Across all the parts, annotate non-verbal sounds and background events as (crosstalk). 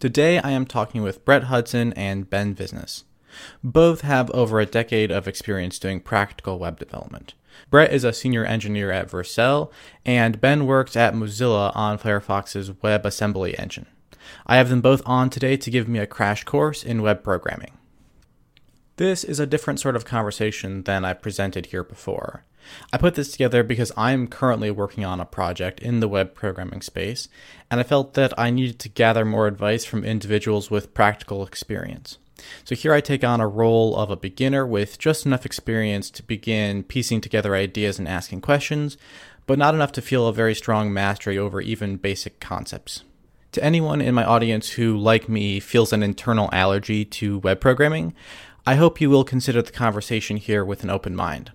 Today I am talking with Bret Hudson and Ben Visness. Both have over a decade of experience doing practical web development. Brett is a senior engineer at Vercel, and Ben works at Mozilla on Firefox's WebAssembly engine. I have them both on today to give me a crash course in web programming. This is a different sort of conversation than I presented here before. I put this together because I'm currently working on a project in the web programming space, and I felt that I needed to gather more advice from individuals with practical experience. So here I take on a role of a beginner with just enough experience to begin piecing together ideas and asking questions, but not enough to feel a very strong mastery over even basic concepts. To anyone in my audience who, like me, feels an internal allergy to web programming, I hope you will consider the conversation here with an open mind.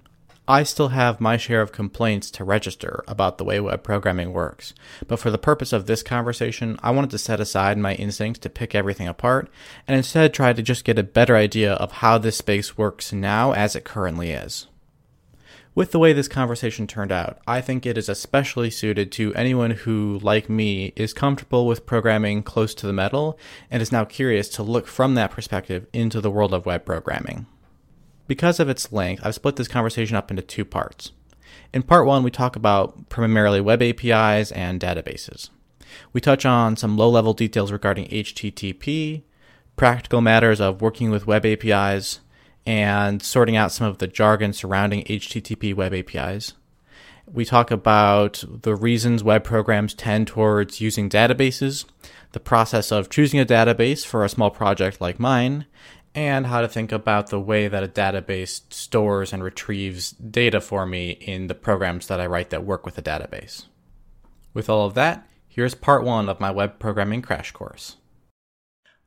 I still have my share of complaints to register about the way web programming works, but for the purpose of this conversation, I wanted to set aside my instincts to pick everything apart and instead try to just get a better idea of how this space works now as it currently is. With the way this conversation turned out, I think it is especially suited to anyone who, like me, is comfortable with programming close to the metal and is now curious to look from that perspective into the world of web programming. Because of its length, I've split this conversation up into two parts. In part one, we talk about primarily web APIs and databases. We touch on some low level details regarding HTTP, practical matters of working with web APIs, and sorting out some of the jargon surrounding HTTP web APIs. We talk about the reasons web programs tend towards using databases, the process of choosing a database for a small project like mine, and how to think about the way that a database stores and retrieves data for me in the programs that I write that work with a database. With all of that, here's part one of my web programming crash course.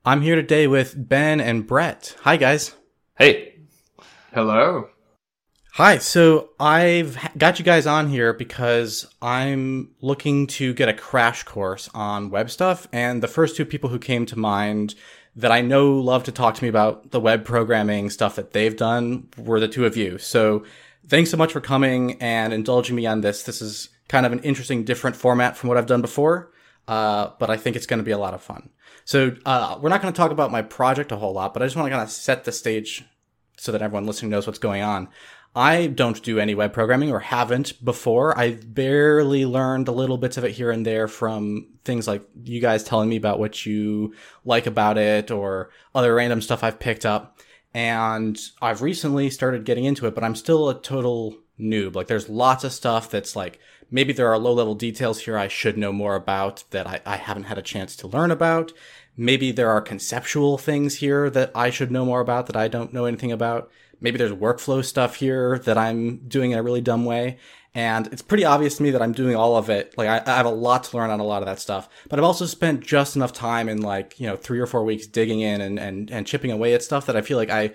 I'm here today with Ben and Bret. Hi, guys. Hey. Hello. Hi. So I've got you guys on here because I'm looking to get a crash course on web stuff. And the first two people who came to mind that I know love to talk to me about the web programming stuff that they've done were the two of you. So thanks so much for coming and indulging me on this. This is kind of an interesting, different format from what I've done before. Uh, but I think it's going to be a lot of fun. So uh, we're not going to talk about my project a whole lot, but I just want to kind of set the stage so that everyone listening knows what's going on. I don't do any web programming or haven't before. I barely learned a little bits of it here and there from things like you guys telling me about what you like about it or other random stuff I've picked up. And I've recently started getting into it, but I'm still a total noob. Like there's lots of stuff that's like, maybe there are low level details here I should know more about that I, I haven't had a chance to learn about. Maybe there are conceptual things here that I should know more about that I don't know anything about. Maybe there's workflow stuff here that I'm doing in a really dumb way. And it's pretty obvious to me that I'm doing all of it. Like I, I have a lot to learn on a lot of that stuff, but I've also spent just enough time in like, you know, three or four weeks digging in and, and, and chipping away at stuff that I feel like I,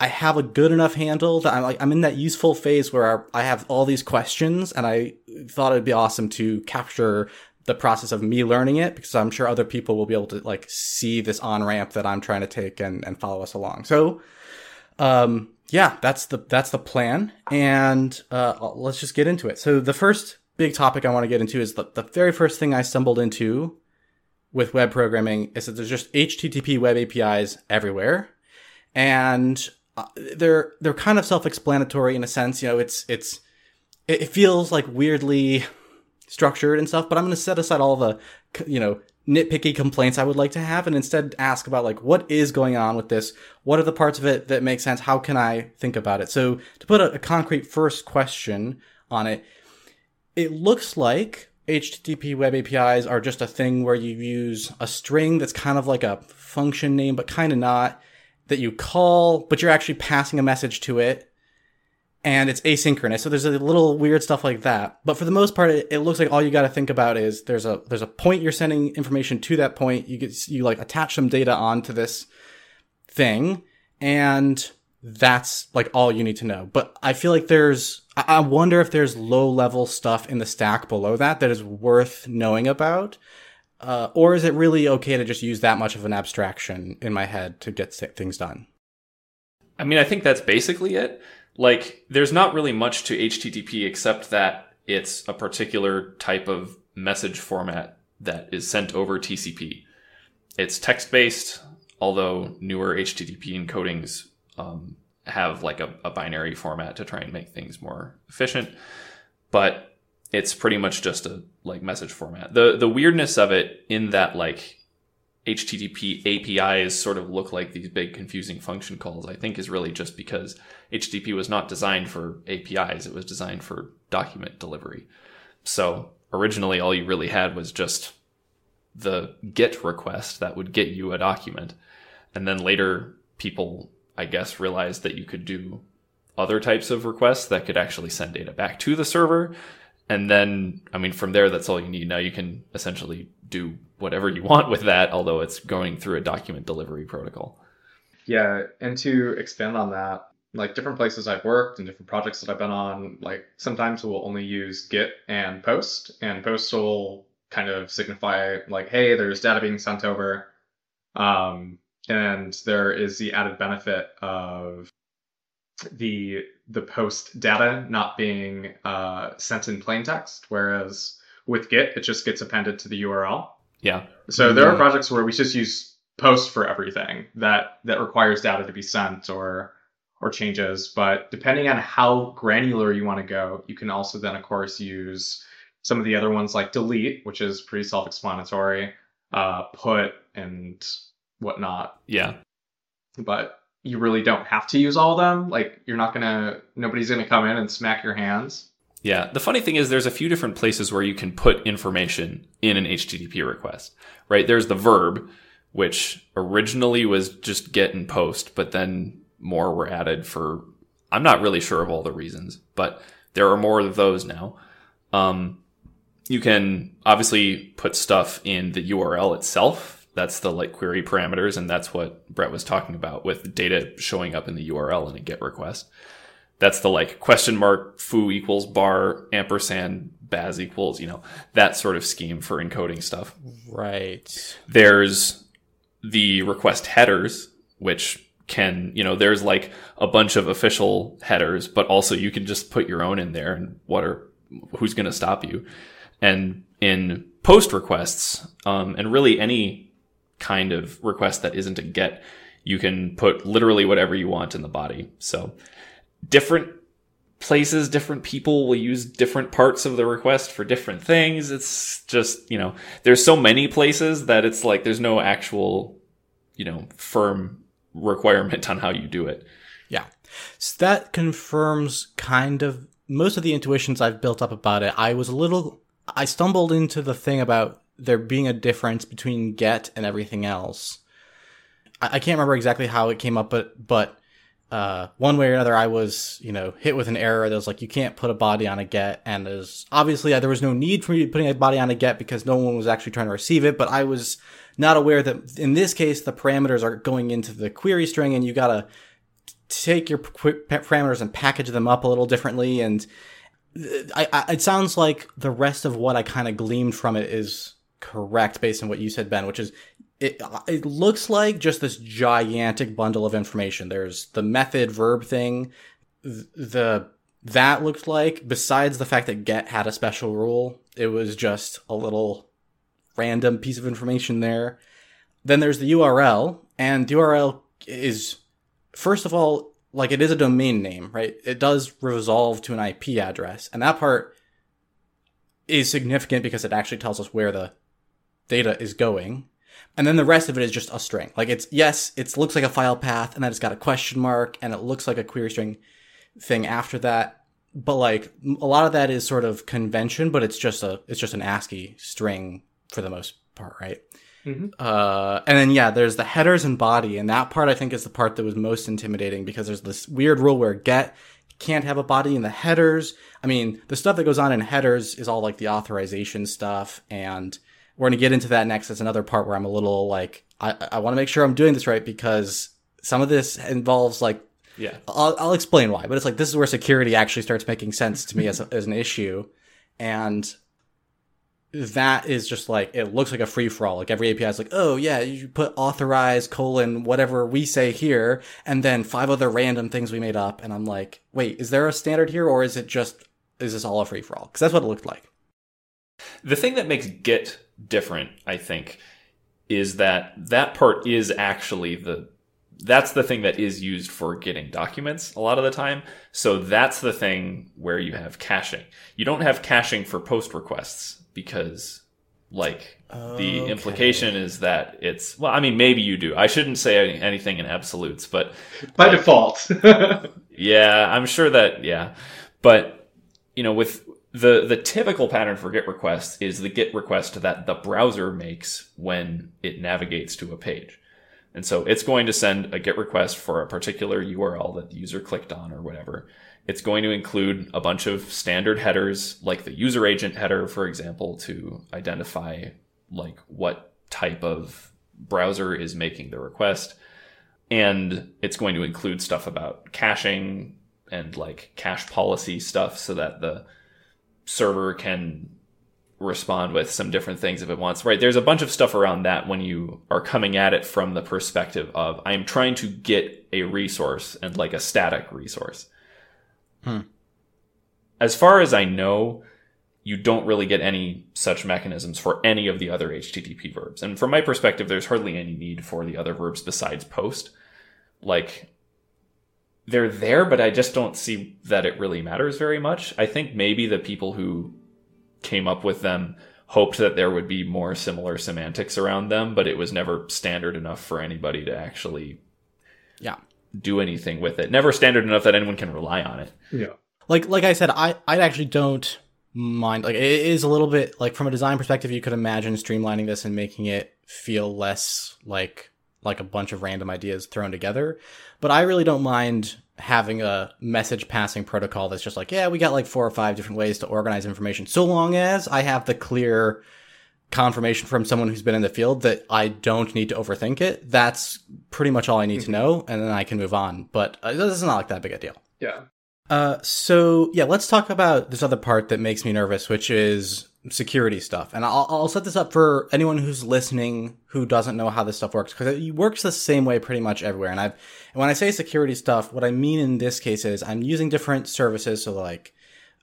I have a good enough handle that I'm like I'm in that useful phase where I have all these questions and I thought it'd be awesome to capture the process of me learning it because I'm sure other people will be able to like see this on ramp that I'm trying to take and, and follow us along. So, um, yeah, that's the that's the plan, and uh, let's just get into it. So the first big topic I want to get into is the, the very first thing I stumbled into with web programming is that there's just HTTP web APIs everywhere, and uh, they're they're kind of self-explanatory in a sense. You know, it's it's it feels like weirdly structured and stuff, but I'm going to set aside all the, you know, nitpicky complaints I would like to have and instead ask about like what is going on with this? What are the parts of it that make sense? How can I think about it? So to put a, a concrete first question on it, it looks like HTTP web APIs are just a thing where you use a string that's kind of like a function name, but kind of not that you call, but you're actually passing a message to it and it's asynchronous. So there's a little weird stuff like that. But for the most part, it, it looks like all you got to think about is there's a there's a point you're sending information to that point. You get you like attach some data onto this thing, and that's like all you need to know. But I feel like there's I, wonder if there's low level stuff in the stack below that that is worth knowing about. Uh, or is it really okay to just use that much of an abstraction in my head to get things done? I mean, I think that's basically it like there's not really much to HTTP except that it's a particular type of message format that is sent over TCP. it's text based, although newer HTTP encodings um, have like a, a binary format to try and make things more efficient. But it's pretty much just a like message format. The the weirdness of it in that like HTTP APIs sort of look like these big confusing function calls, I think is really just because HTTP was not designed for APIs. It was designed for document delivery. So originally all you really had was just the GET request that would get you a document. And then later people, I guess, realized that you could do other types of requests that could actually send data back to the server. And then, I mean, from there, that's all you need. Now you can essentially do whatever you want with that, although it's going through a document delivery protocol. Yeah, and to expand on that, like different places I've worked and different projects that I've been on, like sometimes we'll only use GET and Post, and Post will kind of signify like, hey, there's data being sent over. Um, and there is the added benefit of the the post data not being uh, sent in plain text, whereas with GET it just gets appended to the URL. Yeah. So there are projects where we just use post for everything that that requires data to be sent or or changes. But depending on how granular you want to go, you can also then of course use some of the other ones like delete, which is pretty self-explanatory, uh, put and whatnot. Yeah. But you really don't have to use all of them. Like you're not gonna nobody's gonna come in and smack your hands. Yeah. The funny thing is there's a few different places where you can put information in an HTTP request, right? There's the verb, which originally was just get and post, but then more were added for, I'm not really sure of all the reasons, but there are more of those now. Um, you can obviously put stuff in the URL itself. That's the like query parameters. And that's what Bret was talking about with data showing up in the URL in a GET request. That's the like question mark foo equals bar ampersand baz equals, you know, that sort of scheme for encoding stuff. Right. There's the request headers, which can, you know, there's like a bunch of official headers, but also you can just put your own in there and what are, who's going to stop you? And in post requests, um, and really any kind of request that isn't a get, you can put literally whatever you want in the body. So different places, different people will use different parts of the request for different things. It's just, you know, there's so many places that it's like there's no actual, you know, firm requirement on how you do it. Yeah. So that confirms kind of most of the intuitions I've built up about it. I was a little, I stumbled into the thing about there being a difference between get and everything else. I, I can't remember exactly how it came up, but, but uh, one way or another, I was, you know, hit with an error that was like, you can't put a body on a get. And there's obviously, uh, there was no need for me putting a body on a get because no one was actually trying to receive it. But I was not aware that in this case, the parameters are going into the query string and you gotta take your parameters and package them up a little differently. And uh, I, I, it sounds like the rest of what I kind of gleamed from it is correct based on what you said, Ben, which is it, it looks like just this gigantic bundle of information. There's the method verb thing, the that looked like besides the fact that get had a special rule, it was just a little random piece of information there. Then there's the URL, and the URL is first of all like it is a domain name, right? It does resolve to an IP address, and that part is significant because it actually tells us where the data is going and then the rest of it is just a string. Like it's yes, it looks like a file path, and then it's got a question mark, and it looks like a query string thing after that. But like a lot of that is sort of convention, but it's just a it's just an ASCII string for the most part, right? Mm-hmm. Uh, and then yeah, there's the headers and body, and that part I think is the part that was most intimidating because there's this weird rule where get can't have a body in the headers. I mean, the stuff that goes on in headers is all like the authorization stuff and we're going to get into that next. That's another part where I'm a little like, I, I want to make sure I'm doing this right because some of this involves like, yeah, I'll, I'll explain why, but it's like, this is where security actually starts making sense to me as, a, as an issue. And that is just like, it looks like a free for all. Like every API is like, oh yeah, you put authorize colon, whatever we say here, and then five other random things we made up. And I'm like, wait, is there a standard here or is it just, is this all a free for all? Cause that's what it looked like. The thing that makes GET different, I think, is that that part is actually the that's the thing that is used for getting documents a lot of the time. So that's the thing where you have caching. You don't have caching for post requests because like the Okay. implication is that it's well i mean maybe you do i shouldn't say any- anything in absolutes but By Like- default. (laughs) yeah i'm sure that yeah but you know with the the typical pattern for get requests is the get request that the browser makes when it navigates to a page. And so it's going to send a get request for a particular url that the user clicked on or whatever. It's going to include a bunch of standard headers like the user agent header for example to identify like what type of browser is making the request. And it's going to include stuff about caching and like cache policy stuff so that the server can respond with some different things if it wants. Right there's a bunch of stuff around that when you are coming at it from the perspective of i'm trying to get a resource and like a static resource. Hmm. as far as i know you don't really get any such mechanisms for any of the other http verbs. And from my perspective there's hardly any need for the other verbs besides post. Like they're there, but I just don't see that it really matters very much. I think maybe the people who came up with them hoped that there would be more similar semantics around them, but it was never standard enough for anybody to actually Yeah. do anything with it. Never standard enough that anyone can rely on it. yeah. like like I said, I I actually don't mind. Like it is a little bit like from a design perspective, you could imagine streamlining this and making it feel less like like a bunch of random ideas thrown together. But I really don't mind having a message passing protocol that's just like, yeah, we got like four or five different ways to organize information, so long as I have the clear confirmation from someone who's been in the field that I don't need to overthink it. That's pretty much all I need to know, and then I can move on. But uh, this is not like that big a deal. Yeah. Uh, so yeah, let's talk about this other part that makes me nervous, which is security stuff. And I'll, I'll set this up for anyone who's listening who doesn't know how this stuff works, because it works the same way pretty much everywhere. And I've, and when I say security stuff, what I mean in this case is I'm using different services. So like,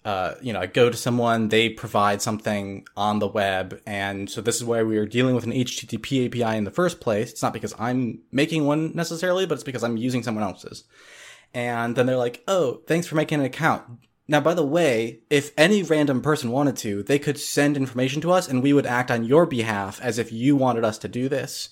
uh, you know, I go to someone, they provide something on the web. And so this is why we are dealing with an HTTP API in the first place. It's not because I'm making one necessarily, but it's because I'm using someone else's. And then they're like, oh, thanks for making an account. Now, by the way, if any random person wanted to, they could send information to us and we would act on your behalf as if you wanted us to do this.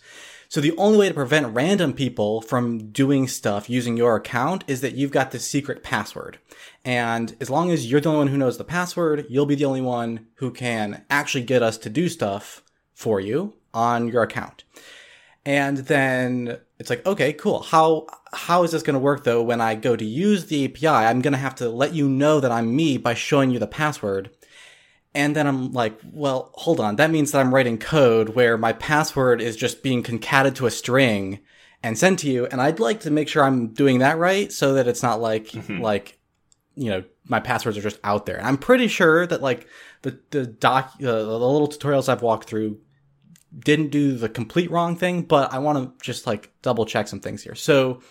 So the only way to prevent random people from doing stuff using your account is that you've got this secret password. And as long as you're the only one who knows the password, you'll be the only one who can actually get us to do stuff for you on your account. And then it's like, okay, cool. How how is this going to work though when I go to use the API? I'm going to have to let you know that I'm me by showing you the password. And then I'm like, well, hold on. That means that I'm writing code where my password is just being concatenated to a string and sent to you. And I'd like to make sure I'm doing that right so that it's not like, like, you know, my passwords are just out there. And I'm pretty sure that like the, the doc, uh, the little tutorials I've walked through didn't do the complete wrong thing, but I want to just like double check some things here. So,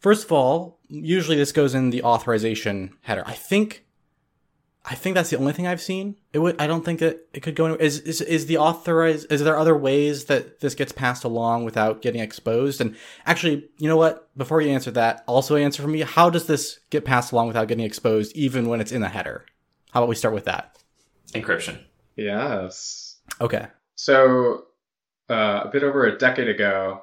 first of all, usually this goes in the authorization header. I think, I think that's the only thing I've seen. It would. I don't think that it could go anywhere. Is is is the authorized? Is there other ways that this gets passed along without getting exposed? And actually, you know what? Before you answer that, also answer for me. How does this get passed along without getting exposed, even when it's in the header? How about we start with that? Encryption. Yes. Okay. So, uh, a bit over a decade ago,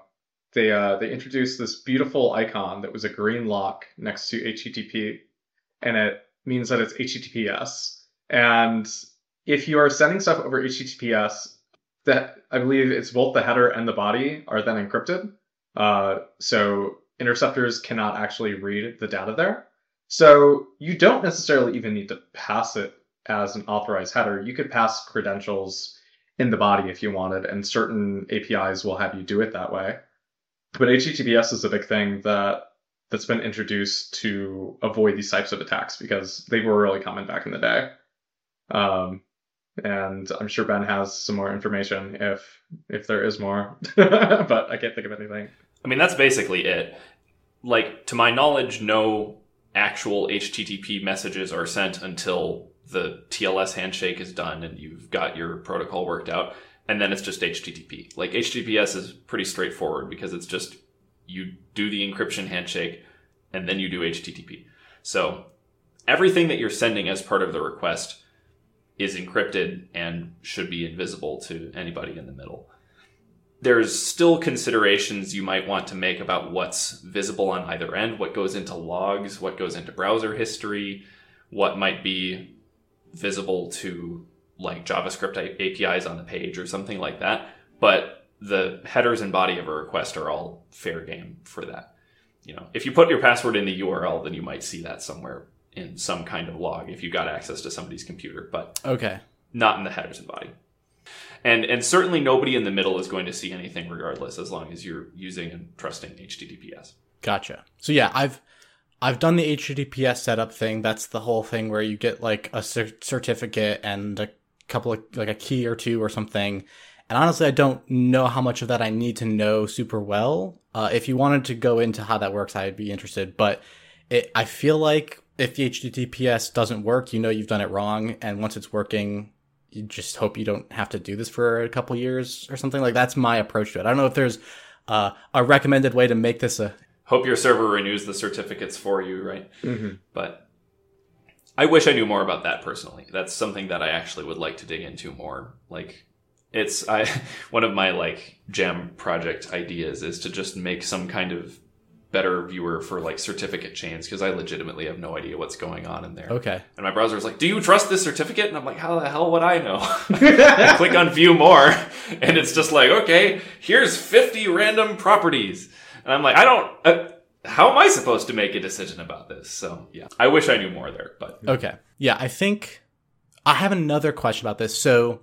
they uh, they introduced this beautiful icon that was a green lock next to HTTP, and it means that it's HTTPS. And if you are sending stuff over HTTPS, that I believe it's both the header and the body are then encrypted. Uh, so interceptors cannot actually read the data there. So you don't necessarily even need to pass it as an authorized header. You could pass credentials in the body if you wanted, and certain APIs will have you do it that way. But HTTPS is a big thing that that's been introduced to avoid these types of attacks because they were really common back in the day. Um, and I'm sure Ben has some more information if if there is more, (laughs) but I can't think of anything. I mean, that's basically it. Like, to my knowledge, no actual HTTP messages are sent until the TLS handshake is done and you've got your protocol worked out. and then it's just HTTP. Like HTTPS is pretty straightforward because it's just you do the encryption handshake and then you do HTTP. So everything that you're sending as part of the request is encrypted and should be invisible to anybody in the middle. There's still considerations you might want to make about what's visible on either end, what goes into logs, what goes into browser history, what might be visible to like JavaScript APIs on the page or something like that. But the headers and body of a request are all fair game for that. You know, if you put your password in the URL, then you might see that somewhere in some kind of log if you got access to somebody's computer, but Okay. not in the headers and body. And and certainly nobody in the middle is going to see anything regardless as long as you're using and trusting HTTPS. Gotcha. So yeah, I've I've done the HTTPS setup thing. That's the whole thing where you get like a cer- certificate and a couple of like a key or two or something. And honestly, I don't know how much of that I need to know super well. Uh, if you wanted to go into how that works, I'd be interested. But it, I feel like if the HTTPS doesn't work, you know you've done it wrong, and once it's working, you just hope you don't have to do this for a couple years or something. Like that's my approach to it. I don't know if there's uh, a recommended way to make this a Hope your server renews the certificates for you, right? hmm But I wish I knew more about that personally. That's something that I actually would like to dig into more. Like it's I (laughs) one of my like jam project ideas is to just make some kind of better viewer for like certificate chains because I legitimately have no idea what's going on in there. okay. And my browser is like, "Do you trust this certificate?" And I'm like, "How the hell would I know?" (laughs) (laughs) I click on view more and it's just like, "Okay, here's 50 random properties." And I'm like, "I don't uh, how am I supposed to make a decision about this?" So, yeah. I wish I knew more there, but Okay. Yeah, I think I have another question about this. So,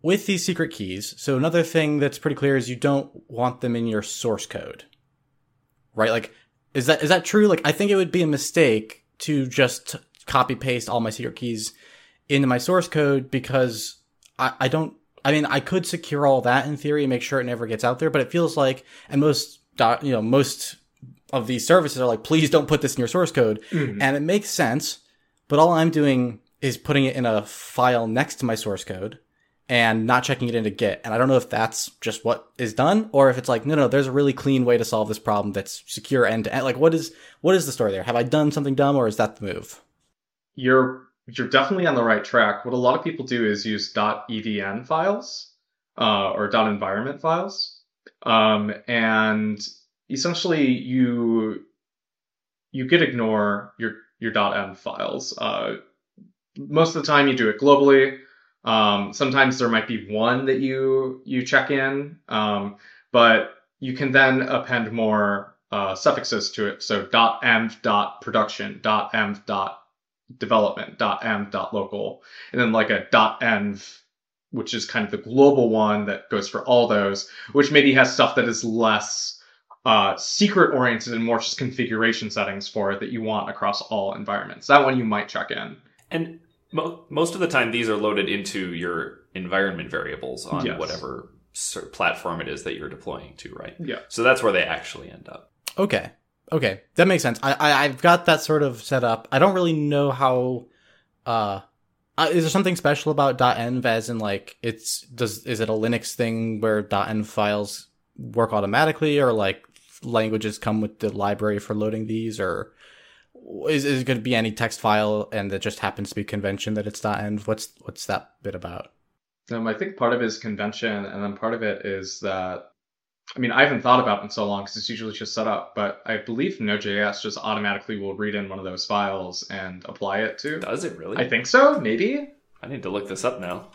with these secret keys, so another thing that's pretty clear is you don't want them in your source code. Right? Like is that is that true? Like I think it would be a mistake to just copy paste all my secret keys into my source code because I, I don't I mean I could secure all that in theory and make sure it never gets out there, but it feels like and most dot you know, most of these services are like, please don't put this in your source code. Mhm. And it makes sense, but all I'm doing is putting it in a file next to my source code and not checking it into Git. And I don't know if that's just what is done or if it's like, no, no, there's a really clean way to solve this problem that's secure end to end. Like, what is, what is the story there? Have I done something dumb or is that the move? You're you're definitely on the right track. What a lot of people do is use .env files uh, or .environment files, um, and essentially you you could ignore your your .env files. Uh, most of the time, you do it globally. Um, sometimes there might be one that you you check in, um, but you can then append more uh, suffixes to it. So .env .production .env development .env .local, and then like a .env, which is kind of the global one that goes for all those, which maybe has stuff that is less uh, secret oriented and more just configuration settings for it that you want across all environments. That one you might check in. and mo- most of the time these are loaded into your environment variables on Yes. whatever cer- platform it is that you're deploying to, right? Yeah. So that's where they actually end up. Okay. Okay. That makes sense. I, I, I've got that sort of set up. I don't really know how, uh, uh, is there something special about .env as in like it's does is it a Linux thing where .env files work automatically or like languages come with the library for loading these or is, is it going to be any text file and it just happens to be convention that it's .env what's what's that bit about? Um, I think part of it is convention, and then part of it is that, I mean, I haven't thought about it in so long because it's usually just set up, but I believe Node.js just automatically will read in one of those files and apply it to. Does it really? I think so, maybe. I need to look this up now.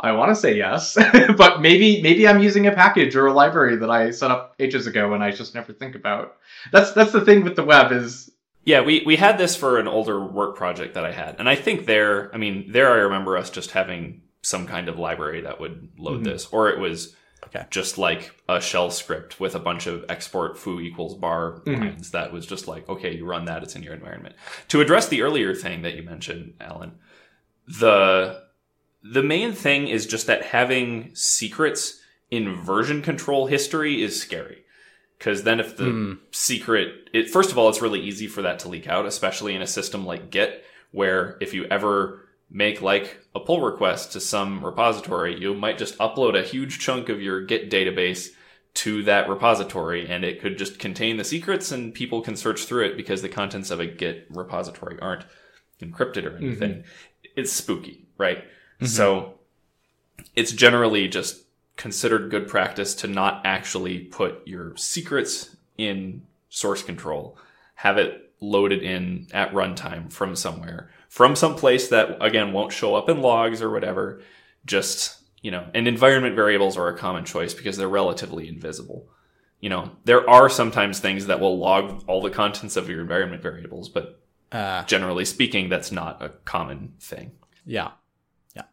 I want to say yes, (laughs) but maybe maybe I'm using a package or a library that I set up ages ago and I just never think about. That's that's the thing with the web is Yeah, we, we had this for an older work project that I had. And I think there, I mean, there I remember us just having some kind of library that would load Mhm. this, or it was Okay. just like a shell script with a bunch of export foo equals bar Mhm. lines that was just like, okay, you run that, it's in your environment. To address the earlier thing that you mentioned, Alan, the the main thing is just that having secrets in version control history is scary. Because then if the Hmm. secret, it, first of all, it's really easy for that to leak out, especially in a system like Git, where if you ever make like a pull request to some repository, you might just upload a huge chunk of your Git database to that repository and it could just contain the secrets and people can search through it because the contents of a Git repository aren't encrypted or anything. Mm-hmm. It's spooky, right? Mm-hmm. So it's generally just considered good practice to not actually put your secrets in source control. Have it loaded in at runtime from somewhere, from some place that again won't show up in logs or whatever. Just, you know, and environment variables are a common choice because they're relatively invisible. You know, there are sometimes things that will log all the contents of your environment variables, but uh, generally speaking, that's not a common thing. Yeah. Yeah.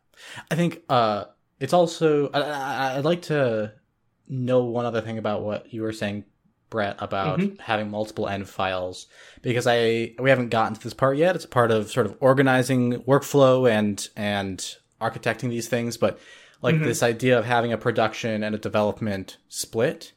I think, uh, it's also I, would like to know one other thing about what you were saying, Bret, about mm-hmm. having multiple env files because I we haven't gotten to this part yet. It's part of sort of organizing workflow and and architecting these things, but like mm-hmm. this idea of having a production and a development split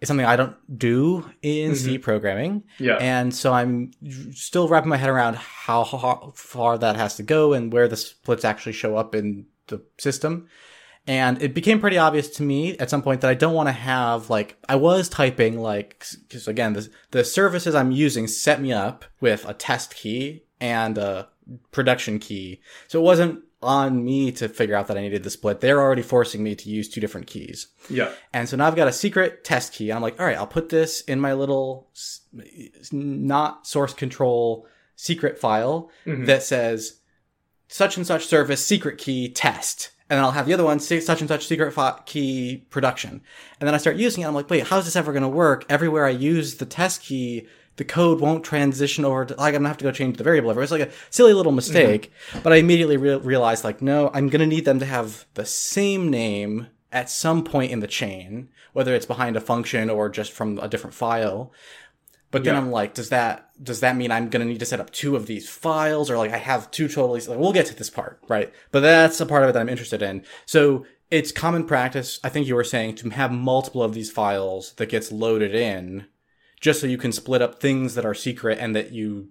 is something I don't do in mm-hmm. C programming. Yeah. And so I'm still wrapping my head around how, how far that has to go and where the splits actually show up in the system. And it became pretty obvious to me at some point that I don't want to have like I was typing like because again the the services I'm using set me up with a test key and a production key, so it wasn't on me to figure out that I needed the split. They're already forcing me to use two different keys. Yeah. And so now I've got a secret test key. I'm like, all right, I'll put this in my little not source control secret file mm-hmm. that says such and such service secret key test and then I'll have the other one such and such secret key production. And then I start using it. I'm like, wait, how's this ever going to work? Everywhere I use the test key, the code won't transition over to, like, I'm gonna have to go change the variable over. It's like a silly little mistake. Mm-hmm. But I immediately re- realized, like, no, I'm gonna need them to have the same name at some point in the chain, whether it's behind a function or just from a different file. But then yeah. I'm like, does that does that mean I'm gonna need to set up two of these files, or like I have two totally? Like, we'll get to this part, right? But that's a part of it that I'm interested in. So it's common practice. I think you were saying to have multiple of these files that gets loaded in, just so you can split up things that are secret and that you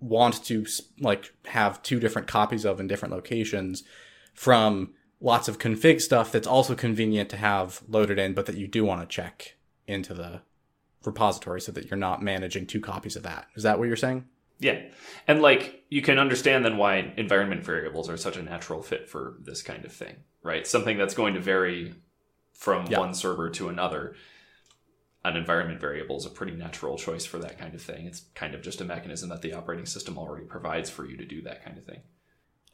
want to like have two different copies of in different locations from lots of config stuff that's also convenient to have loaded in, but that you do want to check into the repository so that you're not managing two copies of that. Is that what you're saying? Yeah. And like you can understand then why environment variables are such a natural fit for this kind of thing, right? Something that's going to vary from yeah. one server to another. An environment variable is a pretty natural choice for that kind of thing. It's kind of just a mechanism that the operating system already provides for you to do that kind of thing.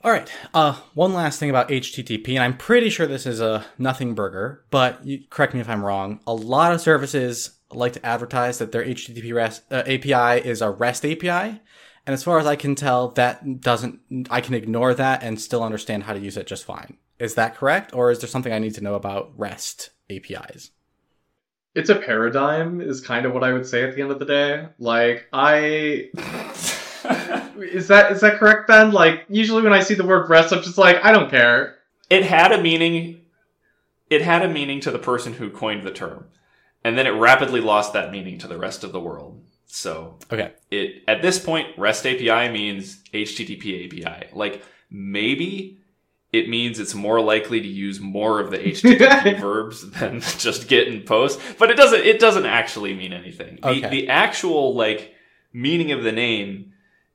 All right. Uh, one last thing about HTTP, and I'm pretty sure this is a nothing burger, but you, correct me if I'm wrong. A lot of services like to advertise that their HTTP REST uh, API is a REST API. And as far as I can tell, that doesn't, I can ignore that and still understand how to use it just fine. Is that correct? Or is there something I need to know about REST APIs? It's a paradigm, is kind of what I would say at the end of the day. Like, I. (laughs) is that is that correct, Ben? Like, usually when I see the word REST, I'm just like, I don't care. It had a meaning. It had a meaning to the person who coined the term and then it rapidly lost that meaning to the rest of the world. So okay, it at this point REST API means HTTP API. Like maybe it means it's more likely to use more of the (laughs) HTTP verbs than (laughs) just get and post, but it doesn't. It doesn't actually mean anything. Okay. The, the actual like meaning of the name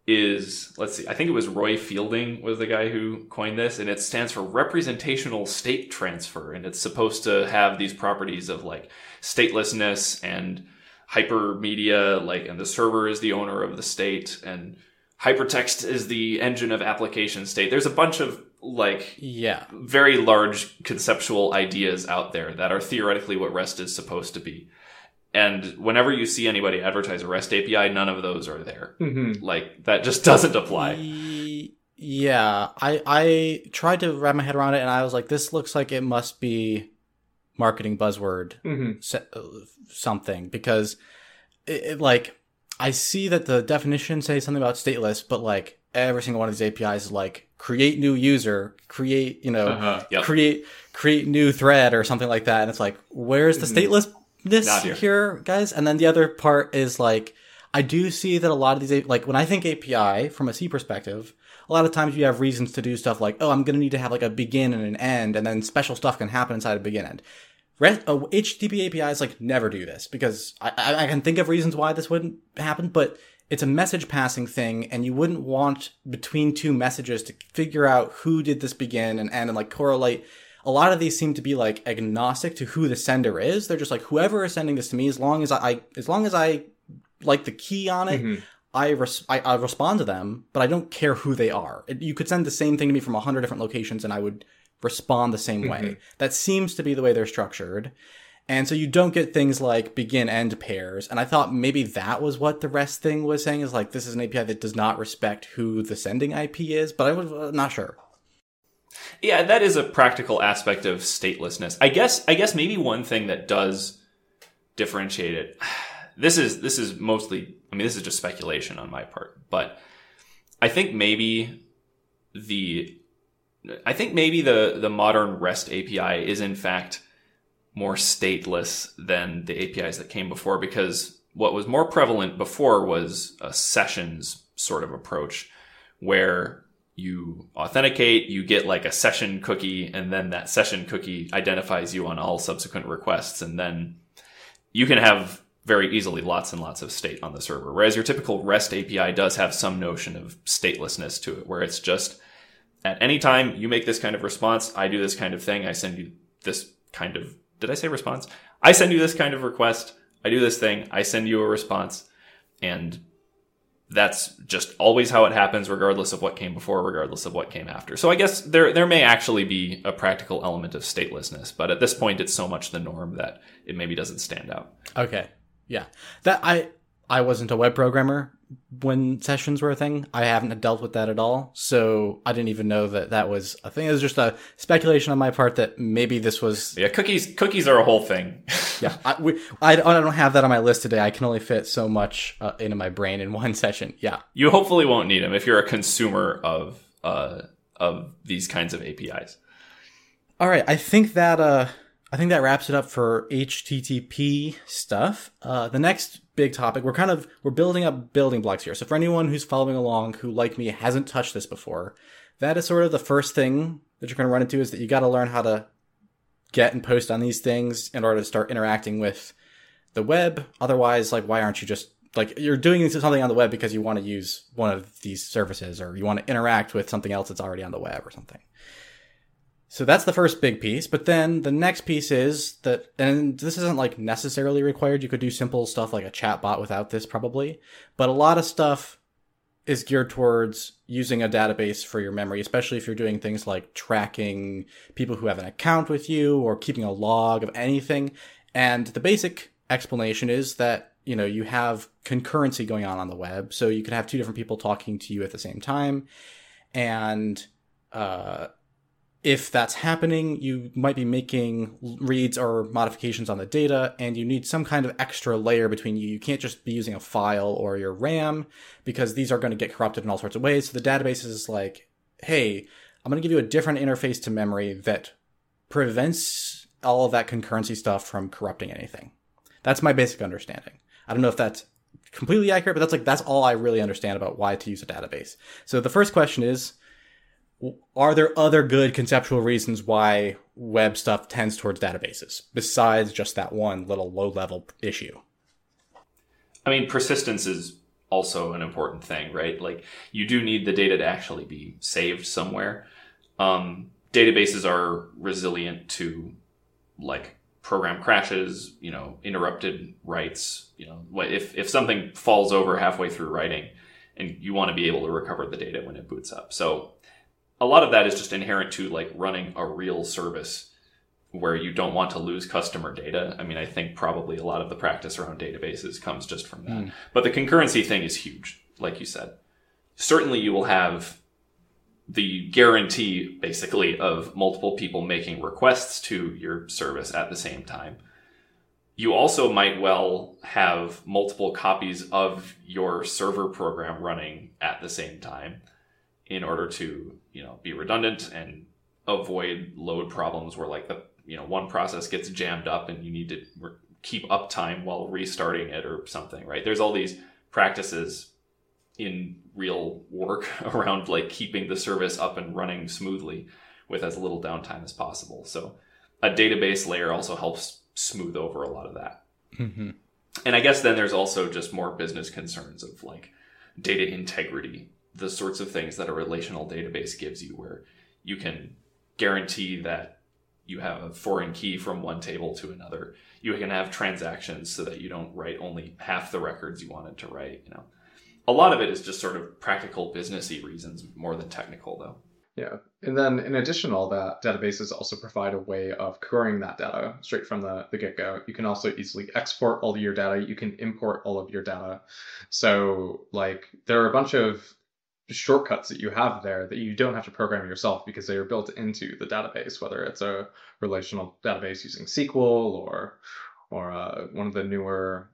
is let's see i think it was roy fielding was the guy who coined this and it stands for representational state transfer and it's supposed to have these properties of like statelessness and hypermedia like and the server is the owner of the state and hypertext is the engine of application state. There's a bunch of like yeah. very large conceptual ideas out there that are theoretically what rest is supposed to be and whenever you see anybody advertise a REST API, none of those are there. Mm-hmm. Like that just (laughs) doesn't apply. Yeah, I I tried to wrap my head around it, and I was like, this looks like it must be marketing buzzword mm-hmm. something because it, it, like I see that the definition says something about stateless, but like every single one of these APIs is like create new user, create you know, uh-huh. yep. create create new thread or something like that, and it's like where's the mm-hmm. stateless this here. here. guys. And then the other part is like, I do see that a lot of these, like when I think API from a C perspective, a lot of times you have reasons to do stuff like, oh, I'm going to need to have like a begin and an end, and then special stuff can happen inside a begin end. Rest, uh, HTTP APIs like never do this because I, I, I can think of reasons why this wouldn't happen, but it's a message passing thing, and you wouldn't want between two messages to figure out who did this begin and end and like correlate. A lot of these seem to be like agnostic to who the sender is. They're just like whoever is sending this to me, as long as I, I as long as I like the key on it, Mhm. I, res- I I respond to them, but I don't care who they are. It, you could send the same thing to me from a hundred different locations, and I would respond the same way. That seems to be the way they're structured. And so you don't get things like begin end pairs. And I thought maybe that was what the rest thing was saying is like this is an API that does not respect who the sending IP is, but I was uh, not sure. Yeah, that is a practical aspect of statelessness. I guess I guess maybe one thing that does differentiate it. (sighs) This is this is mostly I mean this is just speculation on my part, but I think maybe the I think maybe the the modern REST API is in fact more stateless than the APIs that came before because what was more prevalent before was a sessions sort of approach where you authenticate, you get like a session cookie, and then that session cookie identifies you on all subsequent requests, and then you can have very easily lots and lots of state on the server. Whereas your typical REST API does have some notion of statelessness to it, where it's just at any time you make this kind of response, I do this kind of thing, I send you this kind of did I say response? I send you this kind of request, I do this thing, I send you a response, and that's just always how it happens, regardless of what came before, regardless of what came after. So I guess there there may actually be a practical element of statelessness, but at this point, it's so much the norm that it maybe doesn't stand out. Okay. Yeah. That I I wasn't a web programmer when sessions were a thing. I haven't dealt with that at all. So I didn't even know that that was a thing. It was just a speculation on my part that maybe this was Yeah, cookies cookies are a whole thing. (laughs) yeah, I, we, I, I don't have that on my list today. I can only fit so much uh, into my brain in (laughs) one session. Yeah. you hopefully won't need them if you're a consumer of uh, of these kinds of APIs. All right. I think that uh, I think that wraps it up for HTTP stuff. Uh, the next big topic, we're kind of we're building up building blocks here. So for anyone who's following along who, like me, hasn't touched this before, that is sort of the first thing that you're going to run into is that you got to learn how to get and post on these things in order to start interacting with the web. Otherwise, like, why aren't you just like you're doing something on the web because you want to use one of these services or you want to interact with something else that's already on the web or something. So that's the first big piece. But then the next piece is that, and this isn't like necessarily required. You could do simple stuff like a chat bot without this probably, but a lot of stuff is geared towards using a database for your memory, especially if you're doing things like tracking people who have an account with you or keeping a log of anything. And the basic explanation is that, you know, you have concurrency going on on the web. So you can have two different people talking to you at the same time. And, uh, if that's happening, you might be making reads or modifications on the data, and you need some kind of extra layer between you. You can't just be using a file or your RAM because these are going to get corrupted in all sorts of ways. So the database is like, hey, I'm going to give you a different interface to memory that prevents all of that concurrency stuff from corrupting anything. That's my basic understanding. I don't know if that's completely accurate, but that's like that's all I really understand about why to use a database. So the first question is are there other good conceptual reasons why web stuff tends towards databases besides just that one little low level issue? I mean, persistence is also an important thing, right? Like you do need the data to actually be saved somewhere. Um, databases are resilient to like program crashes, you know, interrupted writes, you know, if, if something falls over halfway through writing and you want to be able to recover the data when it boots up. So a lot of that is just inherent to like running a real service where you don't want to lose customer data. I mean, I think probably a lot of the practice around databases comes just from that. Mm. But the concurrency thing is huge, like you said. Certainly you will have the guarantee basically of multiple people making requests to your service at the same time. You also might well have multiple copies of your server program running at the same time in order to, you know, be redundant and avoid load problems where like the, you know, one process gets jammed up and you need to keep uptime while restarting it or something, right? There's all these practices in real work (laughs) around like keeping the service up and running smoothly with as little downtime as possible. So a database layer also helps smooth over a lot of that. Mm-hmm. And I guess then there's also just more business concerns of like data integrity, the sorts of things that a relational database gives you, where you can guarantee that you have a foreign key from one table to another. You can have transactions so that you don't write only half the records you wanted to write. You know, a lot of it is just sort of practical businessy reasons more than technical, though. Yeah. And then in addition to all that, databases also provide a way of querying that data straight from the, the get go. You can also easily export all of your data. You can import all of your data. So, like, there are a bunch of shortcuts that you have there that you don't have to program yourself because they are built into the database, whether it's a relational database using SQL or or uh, one of the newer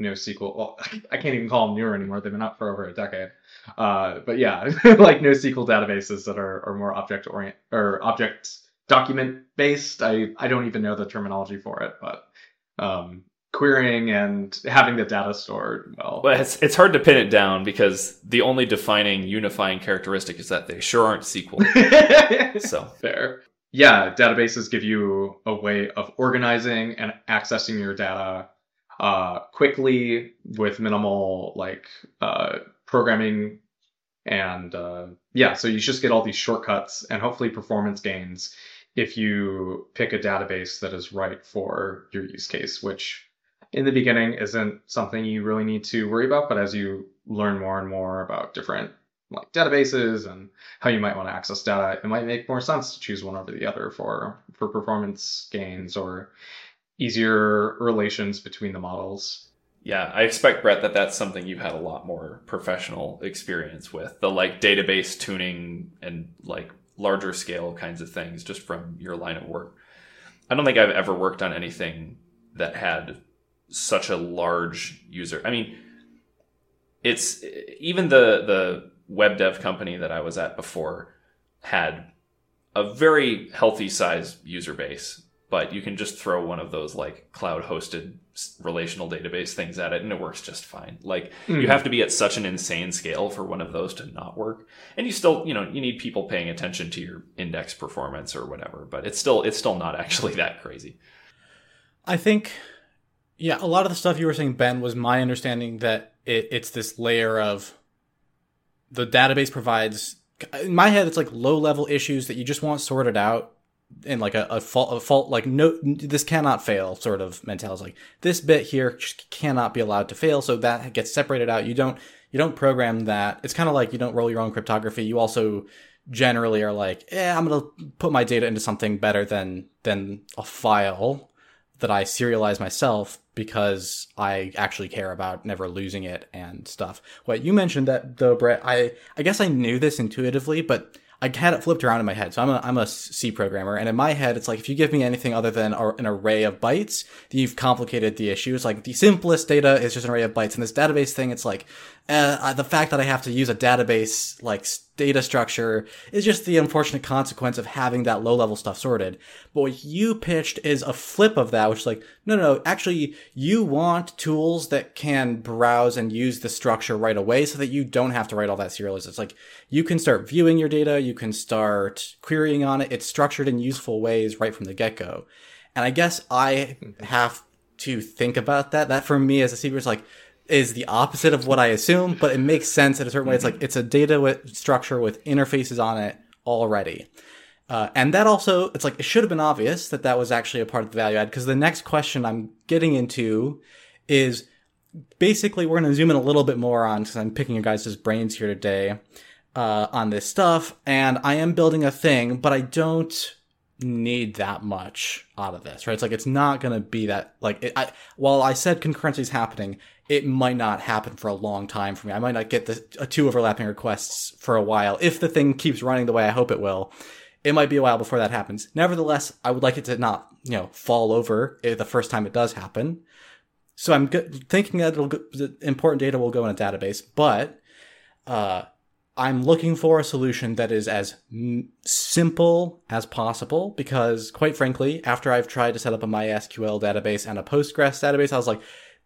NoSQL. Well, (laughs) I can't even call them newer anymore. They've been out for over a decade. Uh, but yeah, (laughs) like NoSQL databases that are, are more object orient or object document based. I, I don't even know the terminology for it, but um, querying and having the data stored well. Well, it's, it's hard to pin it down because the only defining unifying characteristic is that they sure aren't SQL. (laughs) so fair. Yeah, databases give you a way of organizing and accessing your data uh, quickly with minimal like uh, programming and uh, yeah so you just get all these shortcuts and hopefully performance gains if you pick a database that is right for your use case which in the beginning isn't something you really need to worry about but as you learn more and more about different like databases and how you might want to access data it might make more sense to choose one over the other for for performance gains or easier relations between the models yeah, I expect Bret that that's something you've had a lot more professional experience with the like database tuning and like larger scale kinds of things just from your line of work. I don't think I've ever worked on anything that had such a large user. I mean, it's even the the web dev company that I was at before had a very healthy size user base but you can just throw one of those like cloud hosted relational database things at it and it works just fine. Like mm. you have to be at such an insane scale for one of those to not work. And you still, you know, you need people paying attention to your index performance or whatever, but it's still it's still not (laughs) actually that crazy. I think yeah, a lot of the stuff you were saying Ben was my understanding that it, it's this layer of the database provides in my head it's like low level issues that you just want sorted out in like a, a fault, a fault, like no, this cannot fail sort of mentality. Like this bit here cannot be allowed to fail, so that gets separated out. You don't, you don't program that. It's kind of like you don't roll your own cryptography. You also generally are like, eh, I'm gonna put my data into something better than than a file that I serialize myself because I actually care about never losing it and stuff. What you mentioned that though, Bret, I I guess I knew this intuitively, but I had it flipped around in my head. So I'm a, I'm a C programmer. And in my head, it's like, if you give me anything other than an array of bytes, you've complicated the issue. It's like the simplest data is just an array of bytes. And this database thing, it's like, uh, the fact that I have to use a database like data structure is just the unfortunate consequence of having that low level stuff sorted. But what you pitched is a flip of that, which is like, no, no, no, actually, you want tools that can browse and use the structure right away so that you don't have to write all that serialized. It's like you can start viewing your data, you can start querying on it. It's structured in useful ways right from the get go. And I guess I (laughs) have to think about that. That for me as a secret is like, is the opposite of what I assume, but it makes sense in a certain way. It's like it's a data with structure with interfaces on it already. Uh, and that also, it's like it should have been obvious that that was actually a part of the value add because the next question I'm getting into is basically we're going to zoom in a little bit more on because I'm picking your guys' brains here today uh, on this stuff, and I am building a thing, but I don't need that much out of this, right? It's like it's not going to be that like it, I, while I said concurrency is happening, it might not happen for a long time for me. I might not get the uh, two overlapping requests for a while if the thing keeps running the way I hope it will. It might be a while before that happens. Nevertheless, I would like it to not, you know, fall over the first time it does happen. So I'm thinking that go, important data will go in a database, but uh, I'm looking for a solution that is as m- simple as possible because, quite frankly, after I've tried to set up a MySQL database and a Postgres database, I was like,